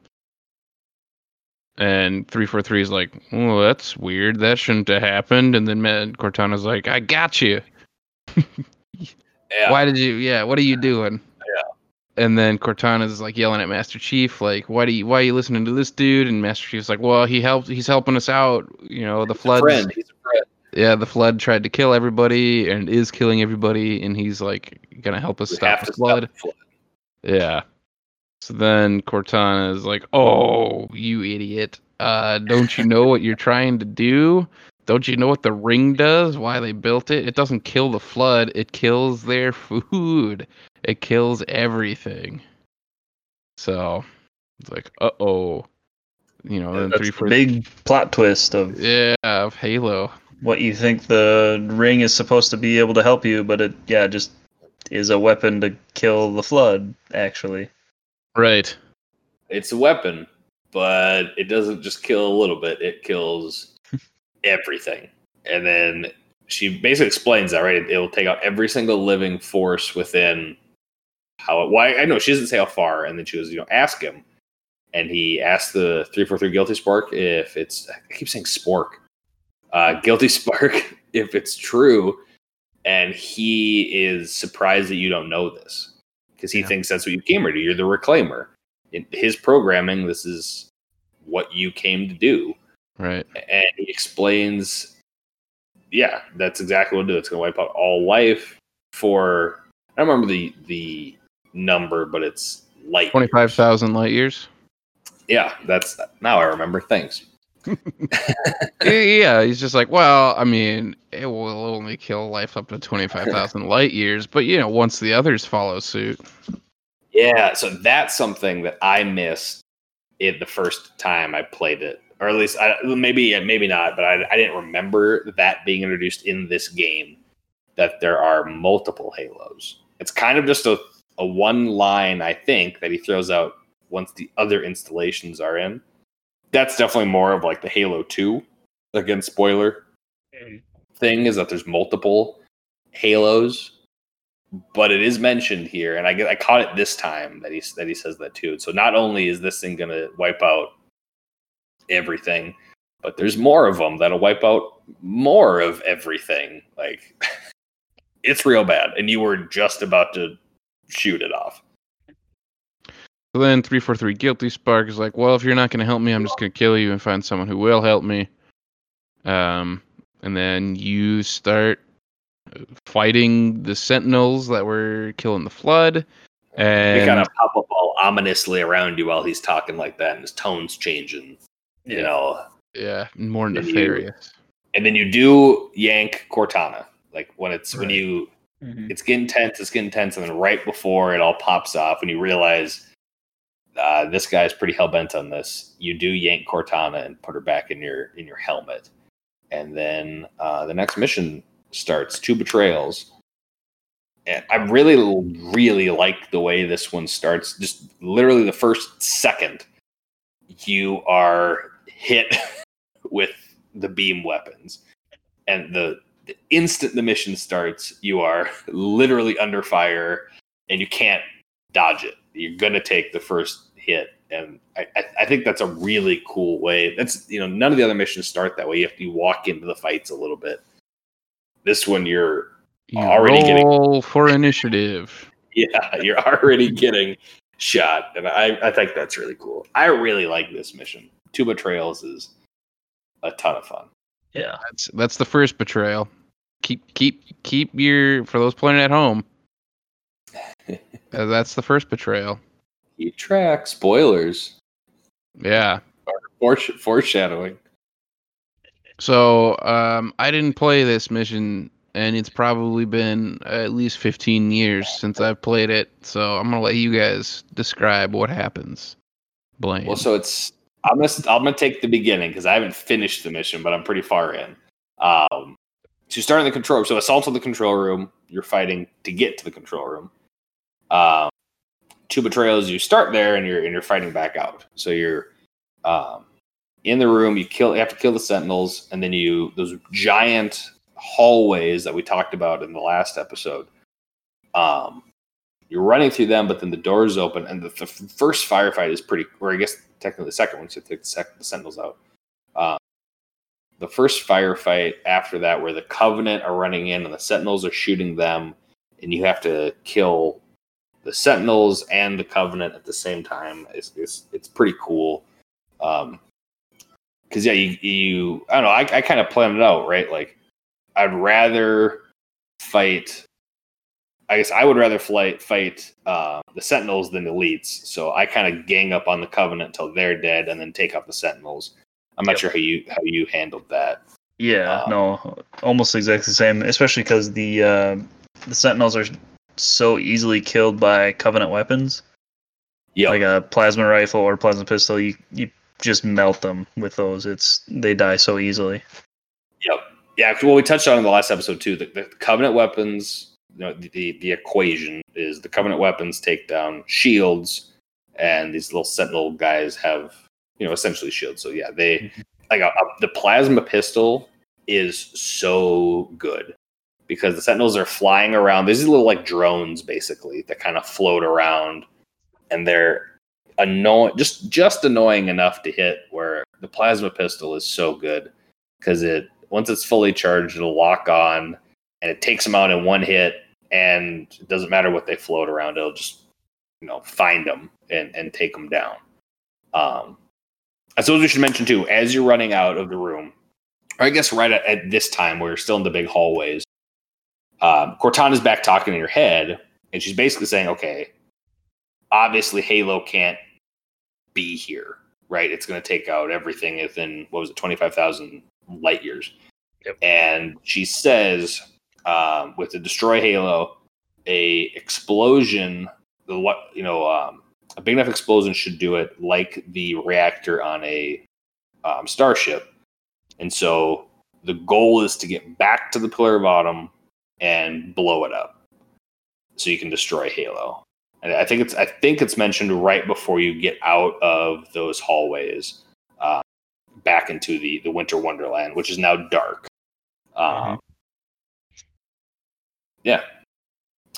[SPEAKER 3] And 343 is like, oh, that's weird. That shouldn't have happened. And then Ma- Cortana's like, I got you.
[SPEAKER 1] Yeah,
[SPEAKER 3] Why did you? Yeah, what are you doing? And then Cortana's like yelling at Master Chief, like, "Why do you? Why are you listening to this dude?" And Master Chief's like, "Well, he helped. He's helping us out. You know, the flood.
[SPEAKER 1] friend. He's a friend.
[SPEAKER 3] Yeah, the flood tried to kill everybody and is killing everybody, and he's like gonna help us stop the flood.
[SPEAKER 1] stop the flood.
[SPEAKER 3] Yeah. So then Cortana is like, "Oh, you idiot! Uh, don't you know what you're trying to do? Don't you know what the ring does? Why they built it? It doesn't kill the flood. It kills their food. It kills everything." So it's like, "Uh oh." You know, then
[SPEAKER 2] That's
[SPEAKER 3] three
[SPEAKER 2] the big plot twist of
[SPEAKER 3] yeah of Halo.
[SPEAKER 2] what you think the ring is supposed to be able to help you, but it yeah just is a weapon to kill the flood. Actually,
[SPEAKER 3] Right.
[SPEAKER 1] It's a weapon, but it doesn't just kill a little bit; it kills everything. And then she basically explains that right. It, will take out every single living force within how. Why I know she doesn't say how far, and then she goes, you know, ask him. And he asked the three four three guilty spark if it's. I keep saying spork. Uh, guilty spark if it's true, and he is surprised that you don't know this because he
[SPEAKER 3] Yeah.
[SPEAKER 1] thinks that's what you came here to. You're the reclaimer. In his programming, this is what you came to do
[SPEAKER 3] Right.
[SPEAKER 1] and he explains yeah that's exactly what it do it's going to wipe out all life for i don't remember the the number but it's light
[SPEAKER 3] Twenty five thousand light years.
[SPEAKER 1] yeah that's now i remember. Thanks.
[SPEAKER 3] Yeah, he's just like, well, I mean, it will only kill life up to twenty five thousand light years, but you know, once the others follow suit,
[SPEAKER 1] yeah so that's something that i missed it the first time i played it or at least I, maybe maybe not but I, I didn't remember that being introduced in this game that there are multiple halos. It's kind of just a, a one line i think that he throws out once the other installations are in. That's definitely more of like the halo 2 again spoiler mm. thing is that there's multiple halos but it is mentioned here and i get i caught it this time that he that he says that too. So not only is this thing going to wipe out everything but there's more of them that'll wipe out more of everything like it's real bad and you were just about to shoot it off
[SPEAKER 3] So then 343 Guilty Spark is like, well, if you're not going to help me, I'm just going to kill you and find someone who will help me. Um, and then you start fighting the Sentinels that were killing the Flood.
[SPEAKER 1] they
[SPEAKER 3] And
[SPEAKER 1] kind of pop up all ominously around you while he's talking like that and his tone's changing you know
[SPEAKER 3] yeah, more
[SPEAKER 1] And you-
[SPEAKER 3] nefarious.
[SPEAKER 1] and then you do yank cortana like when it's when
[SPEAKER 3] Right.
[SPEAKER 1] you
[SPEAKER 2] Mhm.
[SPEAKER 1] it's getting tense, it's getting tense, and then right before it all pops off, and you realize uh, this guy's pretty hell bent on this, you do yank Cortana and put her back in your in your helmet, and then uh, the next mission starts. Two betrayals, and I really, really like the way this one starts. Just literally the first second, you are hit with the beam weapons, and the the instant the mission starts, you are literally under fire and you can't dodge it. You're gonna take the first hit, and I, I, think that's a really cool way. That's you know none of the other missions start that way. You have to walk into the fights a little bit. This one, you're
[SPEAKER 3] You
[SPEAKER 1] already getting-
[SPEAKER 3] roll for initiative.
[SPEAKER 1] yeah, you're already getting shot, and I I think that's really cool. I really like this mission. Two betrayals is a ton of fun.
[SPEAKER 2] Yeah.
[SPEAKER 3] That's that's the first betrayal. Keep keep keep your for those playing at home. uh, that's the first betrayal.
[SPEAKER 1] Keep track. Spoilers.
[SPEAKER 3] Yeah.
[SPEAKER 1] Foresh- foreshadowing.
[SPEAKER 3] So um, I didn't play this mission, and it's probably been at least 15 years since I've played it. So I'm gonna let you guys describe what happens. Blaine.
[SPEAKER 1] Well, so it's I'm gonna I'm gonna take the beginning because I haven't finished the mission, but I'm pretty far in. Um, so you start in the control. room. So assault on the control room. You're fighting to get to the control room. Um, two betrayals. You start there and you're and you're fighting back out. So you're um, in the room. You kill. You have to kill the sentinels, and then you those giant hallways that we talked about in the last episode. Um, you're running through them, but then the doors open, and the, the first firefight is pretty, or I guess technically the second one, so take the, sec, the Sentinels out. Uh, the first firefight after that, where the Covenant are running in and the Sentinels are shooting them, and you have to kill the Sentinels and the Covenant at the same time. It's it's, it's pretty cool. Um, because yeah, you, you I don't know. I, I kind of planned it out, right? Like, I'd rather fight I guess I would rather fight fight uh, the Sentinels than the elites. So I kind of gang up on the Covenant until they're dead, and then take out the Sentinels. I'm not
[SPEAKER 2] Yep.
[SPEAKER 1] sure how you how you handled that.
[SPEAKER 2] Yeah,
[SPEAKER 1] Uh,
[SPEAKER 2] no, almost exactly the same. Especially because the uh, the Sentinels are so easily killed by Covenant weapons,
[SPEAKER 1] Yeah,
[SPEAKER 2] like a plasma rifle or plasma pistol. You you just melt them with those. It's they die so easily.
[SPEAKER 1] Yep. Yeah. Well, we touched on in the last episode too. The, the Covenant weapons. The, the the equation is the Covenant weapons take down shields, and these little Sentinel guys have you know, essentially shields. So yeah, they like a, a- the plasma pistol is so good because the sentinels are flying around. These little like drones basically that kind of float around, and they're annoying, just just annoying enough to hit. Where the plasma pistol is so good because it once it's fully charged, it'll lock on, and it takes them out in one hit. And it doesn't matter what they float around; it'll just you know find them and and take them down. Um, I suppose we should mention too, as you're running out of the room, or I guess right at, at this time, we're still in the big hallways. Um, Cortana's back talking in your head, and she's basically saying, "Okay, obviously Halo can't be here, right? It's going to take out everything within what was it, twenty five thousand light years."
[SPEAKER 2] Yep.
[SPEAKER 1] And she says, um, "With the destroy Halo, a explosion, the what you know, um, a big enough explosion should do it, like the reactor on a um, starship." And so the goal is to get back to the Pillar of Autumn and blow it up so you can destroy Halo. And I think it's I think it's mentioned right before you get out of those hallways uh, back into the the Winter Wonderland, which is now dark. Um, Yeah,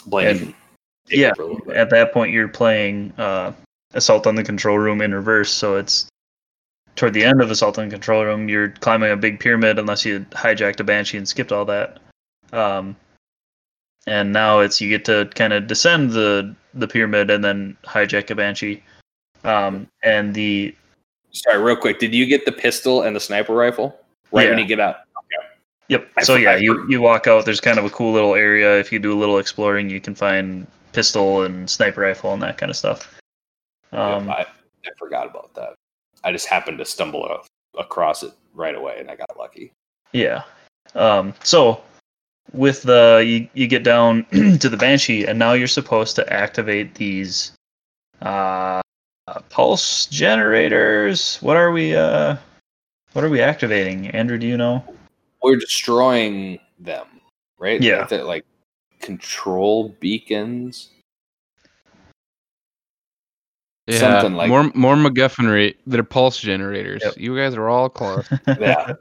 [SPEAKER 1] Blaine.
[SPEAKER 2] And-
[SPEAKER 1] you can take
[SPEAKER 2] yeah,
[SPEAKER 1] over a little bit.
[SPEAKER 2] At that point, you're playing uh, Assault on the Control Room in reverse, so it's toward the end of Assault on the Control Room. You're climbing a big pyramid, unless you hijacked a Banshee and skipped all that. Um, and now it's you get to kind of descend the the pyramid and then hijack a Banshee. Um, and the
[SPEAKER 1] Sorry, real quick. Did you get the pistol and the sniper rifle right when you get out?
[SPEAKER 2] Yep.
[SPEAKER 1] I
[SPEAKER 2] So yeah, you you walk out. There's kind of a cool little area. If you do a little exploring, you can find pistol and sniper rifle and that kind of stuff. Um,
[SPEAKER 1] I, I forgot about that. I just happened to stumble across it right away, and I got lucky.
[SPEAKER 2] yeah. Um, so with the you, you get down to the banshee, and now you're supposed to activate these uh, uh, pulse generators. What are we? Uh, what are we activating? Andrew, do you know?
[SPEAKER 1] We're destroying them, right?
[SPEAKER 2] Yeah.
[SPEAKER 1] Like, they're, like control beacons.
[SPEAKER 3] Yeah,
[SPEAKER 1] Something like-
[SPEAKER 3] more more MacGuffinry. They're pulse generators.
[SPEAKER 2] Yep.
[SPEAKER 3] You guys are all close.
[SPEAKER 1] Yeah,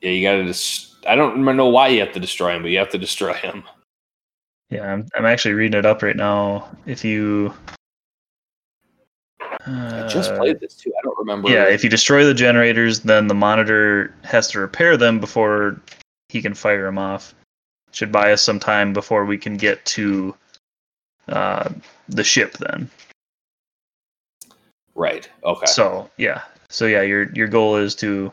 [SPEAKER 1] yeah. You got to just. I don't remember know why you have to destroy them, but you have to destroy them.
[SPEAKER 2] Yeah, I'm, I'm actually reading it up right now. If you.
[SPEAKER 1] I just
[SPEAKER 2] Uh,
[SPEAKER 1] played this too. I don't remember.
[SPEAKER 2] Yeah, if you destroy the generators, then the monitor has to repair them before he can fire them off. Should buy us some time before we can get to uh, the ship. Then,
[SPEAKER 1] right. Okay.
[SPEAKER 2] so yeah, so yeah, your your goal is to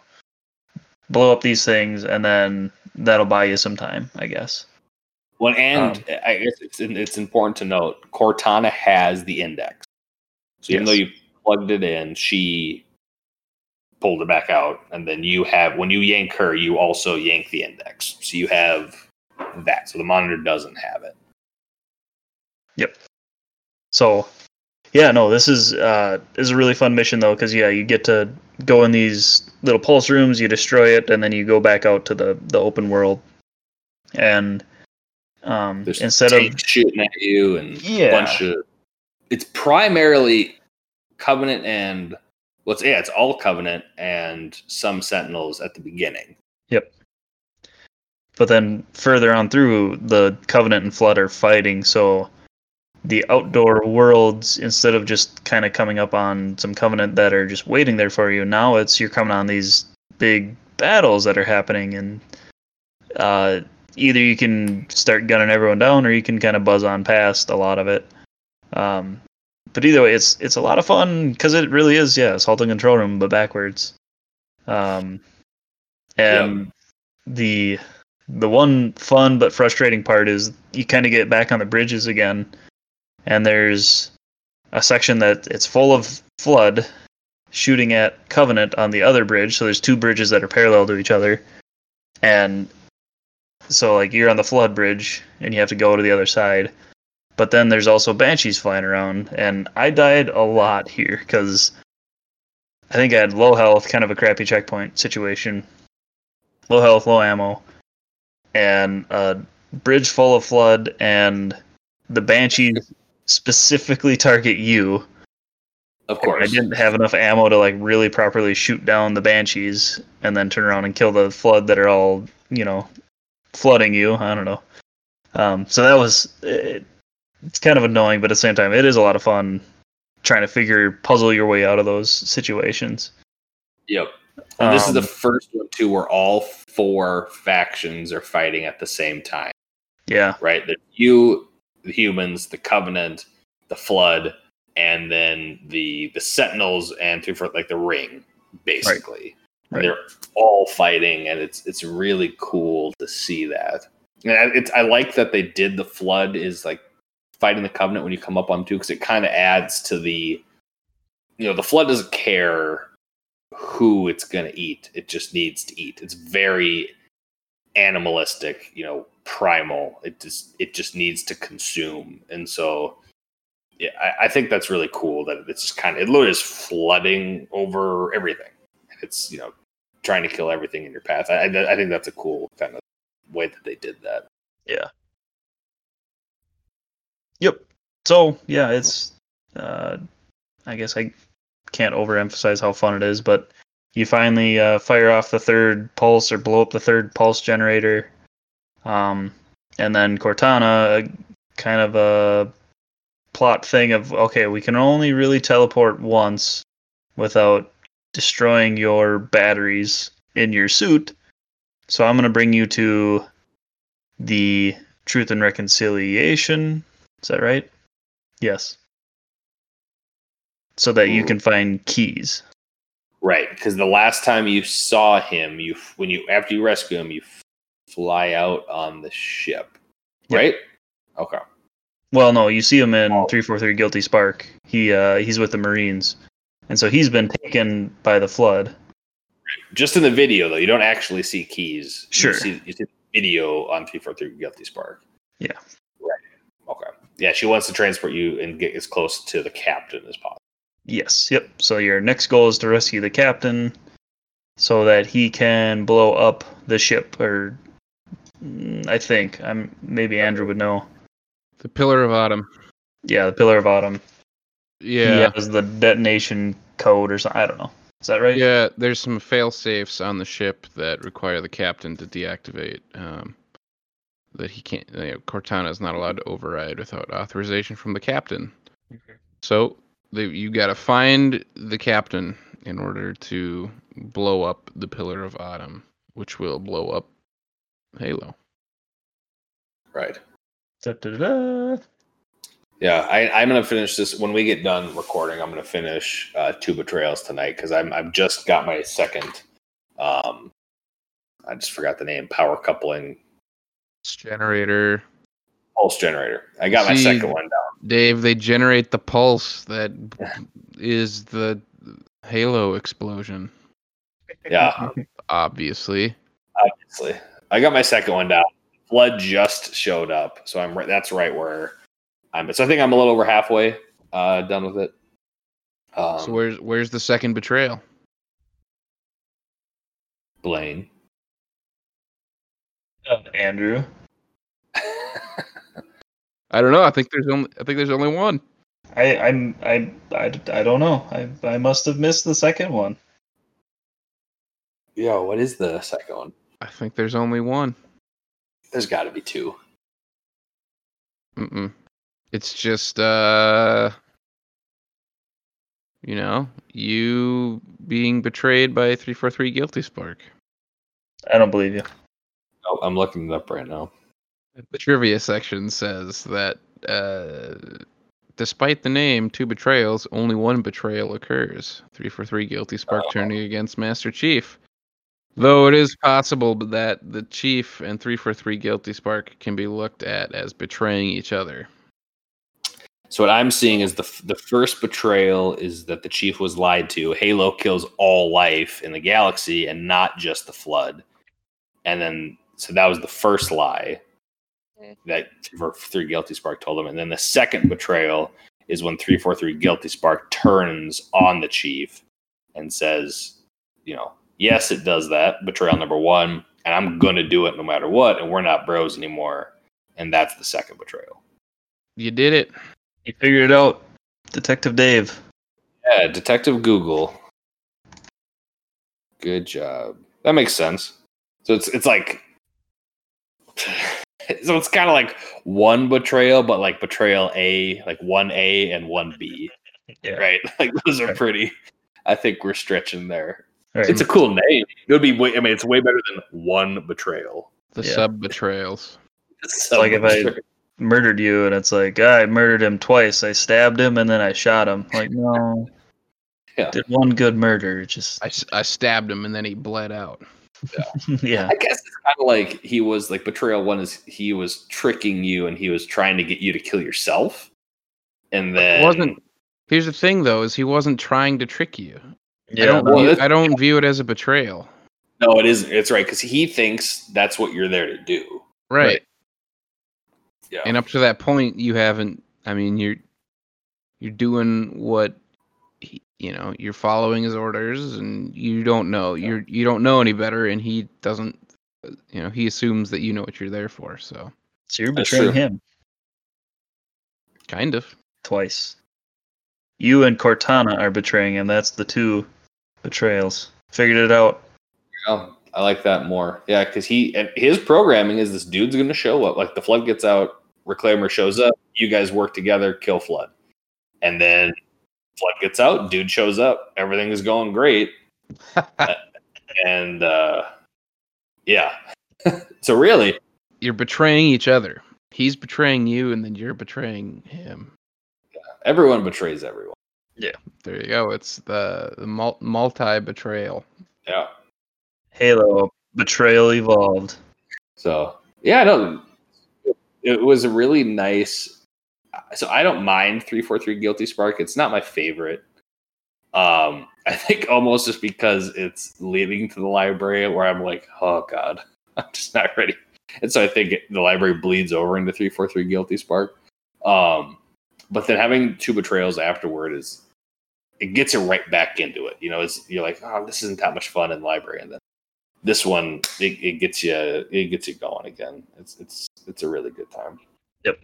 [SPEAKER 2] blow up these things, and then that'll buy you some time, I guess.
[SPEAKER 1] Well, and
[SPEAKER 2] Um,
[SPEAKER 1] I guess it's it's important to note Cortana has the index. So even
[SPEAKER 2] Yes.
[SPEAKER 1] though you plugged it in, she pulled it back out, and then you have when you yank her, you also yank the index. So you have that. So the monitor doesn't have it. Yep.
[SPEAKER 2] So, yeah, no, this is uh, is a really fun mission though, because yeah, you get to go in these little pulse rooms, you destroy it, and then you go back out to the the open world, and um,
[SPEAKER 1] There's
[SPEAKER 2] instead of
[SPEAKER 1] shooting at you and
[SPEAKER 2] Yeah.
[SPEAKER 1] a bunch of. It's primarily Covenant and well, it's, yeah, it's all Covenant and some Sentinels at the beginning. Yep.
[SPEAKER 2] But then further on through, the Covenant and Flood are fighting, so the outdoor worlds, instead of just kind of coming up on some Covenant that are just waiting there for you, now it's you're coming on these big battles that are happening, and uh, either you can start gunning everyone down, or you can kind of buzz on past a lot of it. Um, but either way, it's it's a lot of fun because it really is, yeah, assault and control room, but backwards. Um, and the the one fun but frustrating part is you kind of get back on the bridges again, and there's a section that it's full of flood shooting at Covenant on the other bridge. So there's two bridges that are parallel to each other, and so like you're on the flood bridge and you have to go to the other side. But then there's also banshees flying around, and I died a lot here because I think I had low health, kind of a crappy checkpoint situation, low health, low ammo, and a bridge full of flood, and the banshees specifically target you.
[SPEAKER 1] Of course.
[SPEAKER 2] I didn't have enough ammo to like really properly shoot down the banshees and then turn around and kill the flood that are all you know flooding you. I don't know. Um, so that was it, it's kind of annoying, but at the same time, it is a lot of fun trying to figure puzzle your way out of those situations.
[SPEAKER 1] Yep. And this is the
[SPEAKER 2] Um,
[SPEAKER 1] first one too, where all four factions are fighting at the same time.
[SPEAKER 2] Yeah,
[SPEAKER 1] right? The you, the humans, the Covenant, the Flood, and then the the Sentinels and through for like the Ring, basically. And
[SPEAKER 2] Right.
[SPEAKER 1] They're all fighting, and it's it's really cool to see that. And it's I like that they did the Flood is like fighting the Covenant when you come up on too, because it kind of adds to the, you know, the Flood doesn't care who it's gonna eat; it just needs to eat. It's very animalistic, you know, primal. It just it just needs to consume, and so yeah, I, I think that's really cool that it's just kind of it literally is flooding over everything. and It's you know trying to kill everything in your path. I I, I think that's a cool kind of way that they did that.
[SPEAKER 2] Yep. So yeah, it's. Uh, I guess I can't overemphasize how fun it is, but you finally uh, fire off the third pulse or blow up the third pulse generator, um, and then Cortana, uh, kind of a plot thing of okay, we can only really teleport once without destroying your batteries in your suit. So I'm gonna bring you to the Truth and Reconciliation is that right? Yes. So that you can find Keyes.
[SPEAKER 1] Right, because the last time you saw him, you when you after you rescue him, you fly out on the ship,
[SPEAKER 2] Yep.
[SPEAKER 1] right? Okay.
[SPEAKER 2] Well, no, you see him in
[SPEAKER 1] Oh.
[SPEAKER 2] 343 Guilty Spark. He uh he's with the Marines. And so he's been taken by the flood.
[SPEAKER 1] Just in the video though, you don't actually see Keyes.
[SPEAKER 2] Sure.
[SPEAKER 1] You see, you see the video on three four three Guilty Spark.
[SPEAKER 2] Yeah.
[SPEAKER 1] Right. Okay. Yeah, she wants to transport you and get as close to the captain as possible.
[SPEAKER 2] Yes, yep. So your next goal is to rescue the captain so that he can blow up the ship or mm, I think I'm maybe Andrew would know.
[SPEAKER 3] The Pillar of Autumn.
[SPEAKER 2] Yeah, the Pillar of Autumn.
[SPEAKER 3] Yeah.
[SPEAKER 2] He has the detonation code or something. I don't know. Is that right?
[SPEAKER 3] Yeah, there's some fail safes on the ship that require the captain to deactivate. Um, that he can't. You know, Cortana is not allowed to override without authorization from the captain. Okay. So they, you got to find the captain in order to blow up the Pillar of Autumn, which will blow up Halo.
[SPEAKER 1] Right.
[SPEAKER 2] Da-da-da-da.
[SPEAKER 1] Yeah, I, I'm gonna finish this when we get done recording. I'm gonna finish uh, two betrayals tonight because I'm I've just got my second. Um, I just forgot the name. Power coupling
[SPEAKER 3] Generator,
[SPEAKER 1] pulse generator. I got my second one down.
[SPEAKER 3] Dave. They generate the pulse that is the Halo explosion.
[SPEAKER 1] Yeah,
[SPEAKER 3] Obviously.
[SPEAKER 1] obviously. I got my second one down. Flood just showed up, so I'm right. That's right where I'm. So I think I'm a little over halfway uh, done with it. Um,
[SPEAKER 3] so where's where's the second betrayal?
[SPEAKER 1] Blaine.
[SPEAKER 2] Uh, Andrew.
[SPEAKER 3] I don't know. I think there's only I think there's only one.
[SPEAKER 2] I I'm I, I, I don't know. I I must have missed the second one.
[SPEAKER 1] Yo, what is the second one?
[SPEAKER 3] I think there's only one.
[SPEAKER 1] There's got to be two.
[SPEAKER 3] Mm-mm. It's just uh you know, you being betrayed by 343 Guilty Spark.
[SPEAKER 2] I don't believe you.
[SPEAKER 1] Oh, I'm looking it up right now.
[SPEAKER 3] The trivia section says that uh despite the name two betrayals, only one betrayal occurs. Three four three Guilty Spark
[SPEAKER 1] Oh.
[SPEAKER 3] turning against Master Chief. Though it is possible that the Chief and Three four Three Guilty Spark can be looked at as betraying each other.
[SPEAKER 1] So what I'm seeing is the f- the first betrayal is that the chief was lied to. Halo kills all life in the galaxy and not just the flood. And then so that was the first lie that three guilty spark told him. And then the second betrayal is when 343 guilty spark turns on the chief and says, you know, yes, it does that. Betrayal number 1, and I'm going to do it no matter what and we're not bros anymore. And that's the second betrayal.
[SPEAKER 3] You did it.
[SPEAKER 2] You figured it out, Detective Dave.
[SPEAKER 1] Yeah, Detective Google. Good job. That makes sense. So it's it's like so it's kind of like one betrayal, but like betrayal A, like one A and one B,
[SPEAKER 2] Yeah.
[SPEAKER 1] right? Like those are pretty. I think we're stretching there.
[SPEAKER 2] Right.
[SPEAKER 1] It's a cool name. It would be. Way, I mean, it's way better than one betrayal.
[SPEAKER 3] The
[SPEAKER 2] Yeah.
[SPEAKER 3] sub betrayals.
[SPEAKER 1] So
[SPEAKER 2] like if I murdered you and it's like I murdered him twice. I stabbed him and then I shot him. Like no.
[SPEAKER 1] Yeah.
[SPEAKER 2] Did one good murder. Just
[SPEAKER 3] I stabbed him and then he bled out.
[SPEAKER 2] yeah.
[SPEAKER 1] I guess it's kind of like he was like betrayal one is he was tricking you and he was trying to get you to kill yourself, and then
[SPEAKER 3] It wasn't. Here's the thing, though, is he wasn't trying to trick you. I don't.
[SPEAKER 1] well,
[SPEAKER 3] view, I don't view it as a betrayal.
[SPEAKER 1] No, it isn't. It's right because he thinks that's what you're there to do.
[SPEAKER 3] Right.
[SPEAKER 2] Right.
[SPEAKER 1] Yeah.
[SPEAKER 3] And up to that point, you haven't. I mean, you're you're doing what he, you know. You're following his orders, and you don't know. You're you don't know any better, and he doesn't. Uh, you know, he assumes that you know what you're there for. So,
[SPEAKER 2] So you're betraying him
[SPEAKER 3] kind of.
[SPEAKER 2] twice. You and Cortana are betraying him. That's the two betrayals. Figured it out.
[SPEAKER 1] Oh, I like that more. Yeah, because he and his programming is this dude's going to show up. Like the flood gets out, Reclaimer shows up. You guys work together, kill flood, and then flood gets out. Dude shows up. Everything is going great, and uh, yeah. so really,
[SPEAKER 3] You're betraying each other. He's betraying you, and then you're betraying him.
[SPEAKER 1] everyone betrays everyone.
[SPEAKER 3] Yeah, there you go. It's the, the multi betrayal.
[SPEAKER 1] Yeah.
[SPEAKER 2] Halo betrayal evolved.
[SPEAKER 1] So yeah, no, it was a really nice. So I don't mind three four three Guilty Spark. It's not my favorite. Um, I think almost just because it's leading to the library where I'm like, oh god, I'm just not ready. And so I think it- the library bleeds over into three four three Guilty Spark. Um, but then having two betrayals afterward is it gets you right back into it. You know, it's you're like, oh, this isn't that much fun in the library, and then this one it, it gets you it gets you going again. It's it's it's a really good time.
[SPEAKER 2] Yep.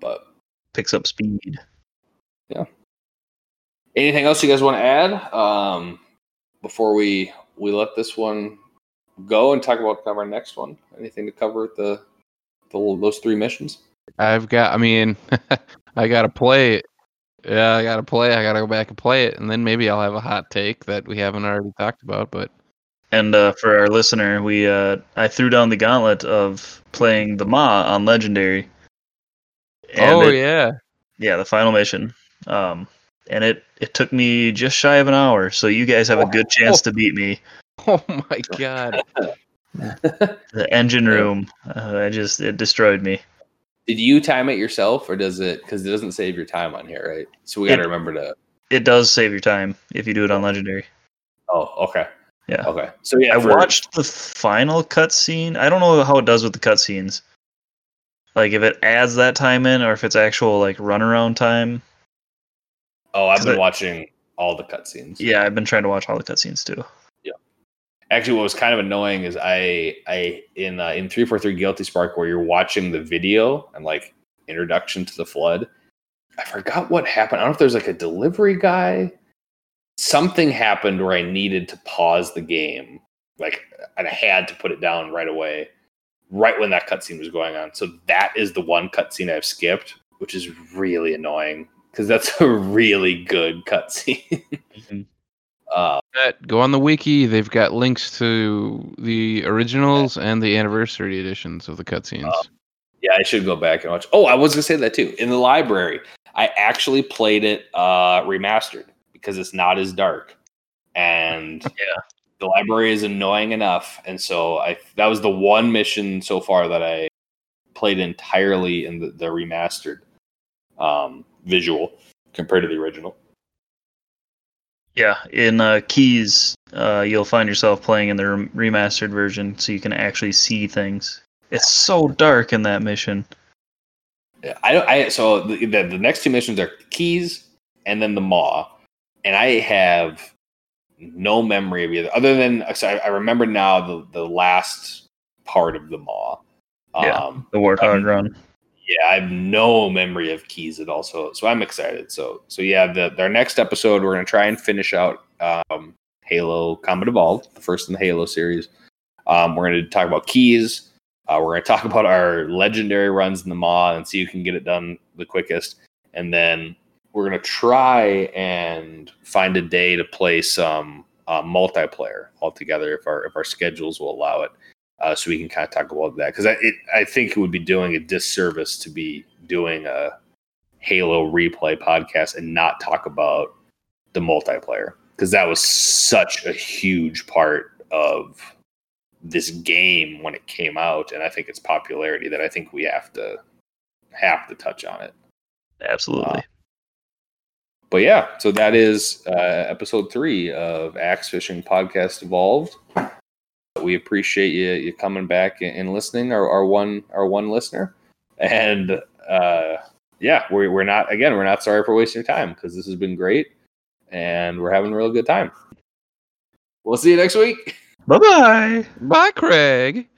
[SPEAKER 1] But
[SPEAKER 2] Picks up speed. Yeah.
[SPEAKER 1] Anything else you guys want to add um, before we we let this one go and talk about kind of our next one? Anything to cover with the, the those three missions?
[SPEAKER 3] I've got. I mean, I gotta play it. Yeah, I gotta play. I gotta go back and play it, and then maybe I'll have a hot take that we haven't already talked about. But
[SPEAKER 2] And uh, for our listener, we uh, I threw down the gauntlet of playing the Maw on Legendary. And
[SPEAKER 3] oh
[SPEAKER 2] it-
[SPEAKER 3] yeah,
[SPEAKER 2] yeah, the final mission. Um, and it it took me just shy of an hour, so you guys have a good chance to beat me.
[SPEAKER 3] oh my god,
[SPEAKER 2] The engine room, uh, I just it destroyed me.
[SPEAKER 1] Did you time it yourself, or does it? Because it doesn't save your time on here, right? So we got to remember to.
[SPEAKER 2] It does save your time if you do it on Legendary.
[SPEAKER 1] Oh, okay.
[SPEAKER 2] Yeah.
[SPEAKER 1] Okay. So yeah,
[SPEAKER 2] I
[SPEAKER 1] for-
[SPEAKER 2] watched the final cutscene. I don't know how it does with the cutscenes. Like if it adds that time in, or if it's actual like runaround time.
[SPEAKER 1] Oh, I've been
[SPEAKER 2] I-
[SPEAKER 1] watching all the cutscenes.
[SPEAKER 2] Yeah, I've been trying to watch all the cutscenes too. Yeah.
[SPEAKER 1] Actually, what was kind of annoying is I I in uh, in three four three Guilty Spark where you're watching the video and like introduction to the flood. I forgot what happened. I don't know if there's like a delivery guy. Something happened where I needed to pause the game, like, and I had to put it down right away, right when that cutscene was going on. So that is the one cutscene I've skipped, which is really annoying because that's a really good cutscene. uh,
[SPEAKER 3] go on the wiki. They've got links to the originals and the anniversary editions of the cutscenes.
[SPEAKER 1] Oh. Yeah, I should go back and watch. Oh, I was gonna say that too. In the library, I actually played it uh remastered because it's not as dark, and
[SPEAKER 2] Yeah.
[SPEAKER 1] The library is annoying enough. And so I that was the one mission so far that I played entirely in the, the remastered um, visual compared to the original.
[SPEAKER 2] Yeah, in uh, Keyes, uh, you'll find yourself playing in the remastered version, so you can actually see things. It's so dark in that mission.
[SPEAKER 1] I don't. I so the, the the next two missions are Keyes and then the maw, and I have no memory of either. Other than I, I remember now the the last part of the maw.
[SPEAKER 2] Yeah.
[SPEAKER 1] Um,
[SPEAKER 2] The Warthog
[SPEAKER 1] Um,
[SPEAKER 2] run.
[SPEAKER 1] yeah, I have no memory of Keyes at all. So, so I'm excited. So, so yeah, the our next episode, we're gonna try and finish out um, Halo Combat Evolved, the first in the Halo series. Um, we're gonna talk about Keyes. Uh, we're gonna talk about our legendary runs in the Maw and see who can get it done the quickest. And then we're gonna try and find a day to play some uh, multiplayer altogether if our if our schedules will allow it uh, so we can kind of talk about that because I it, I think it would be doing a disservice to be doing a Halo replay podcast and not talk about the multiplayer because that was such a huge part of this game when it came out and I think its popularity that I think we have to have to touch on it.
[SPEAKER 2] Absolutely.
[SPEAKER 1] Uh, but yeah, so that is uh, episode three of Axe Fishing Podcast Evolved we appreciate you you coming back and listening our, our one our one listener and uh yeah we're, we're not again we're not sorry for wasting your time because this has been great and we're having a real good time we'll see you next week
[SPEAKER 2] Bye bye.
[SPEAKER 3] Bye, Craig.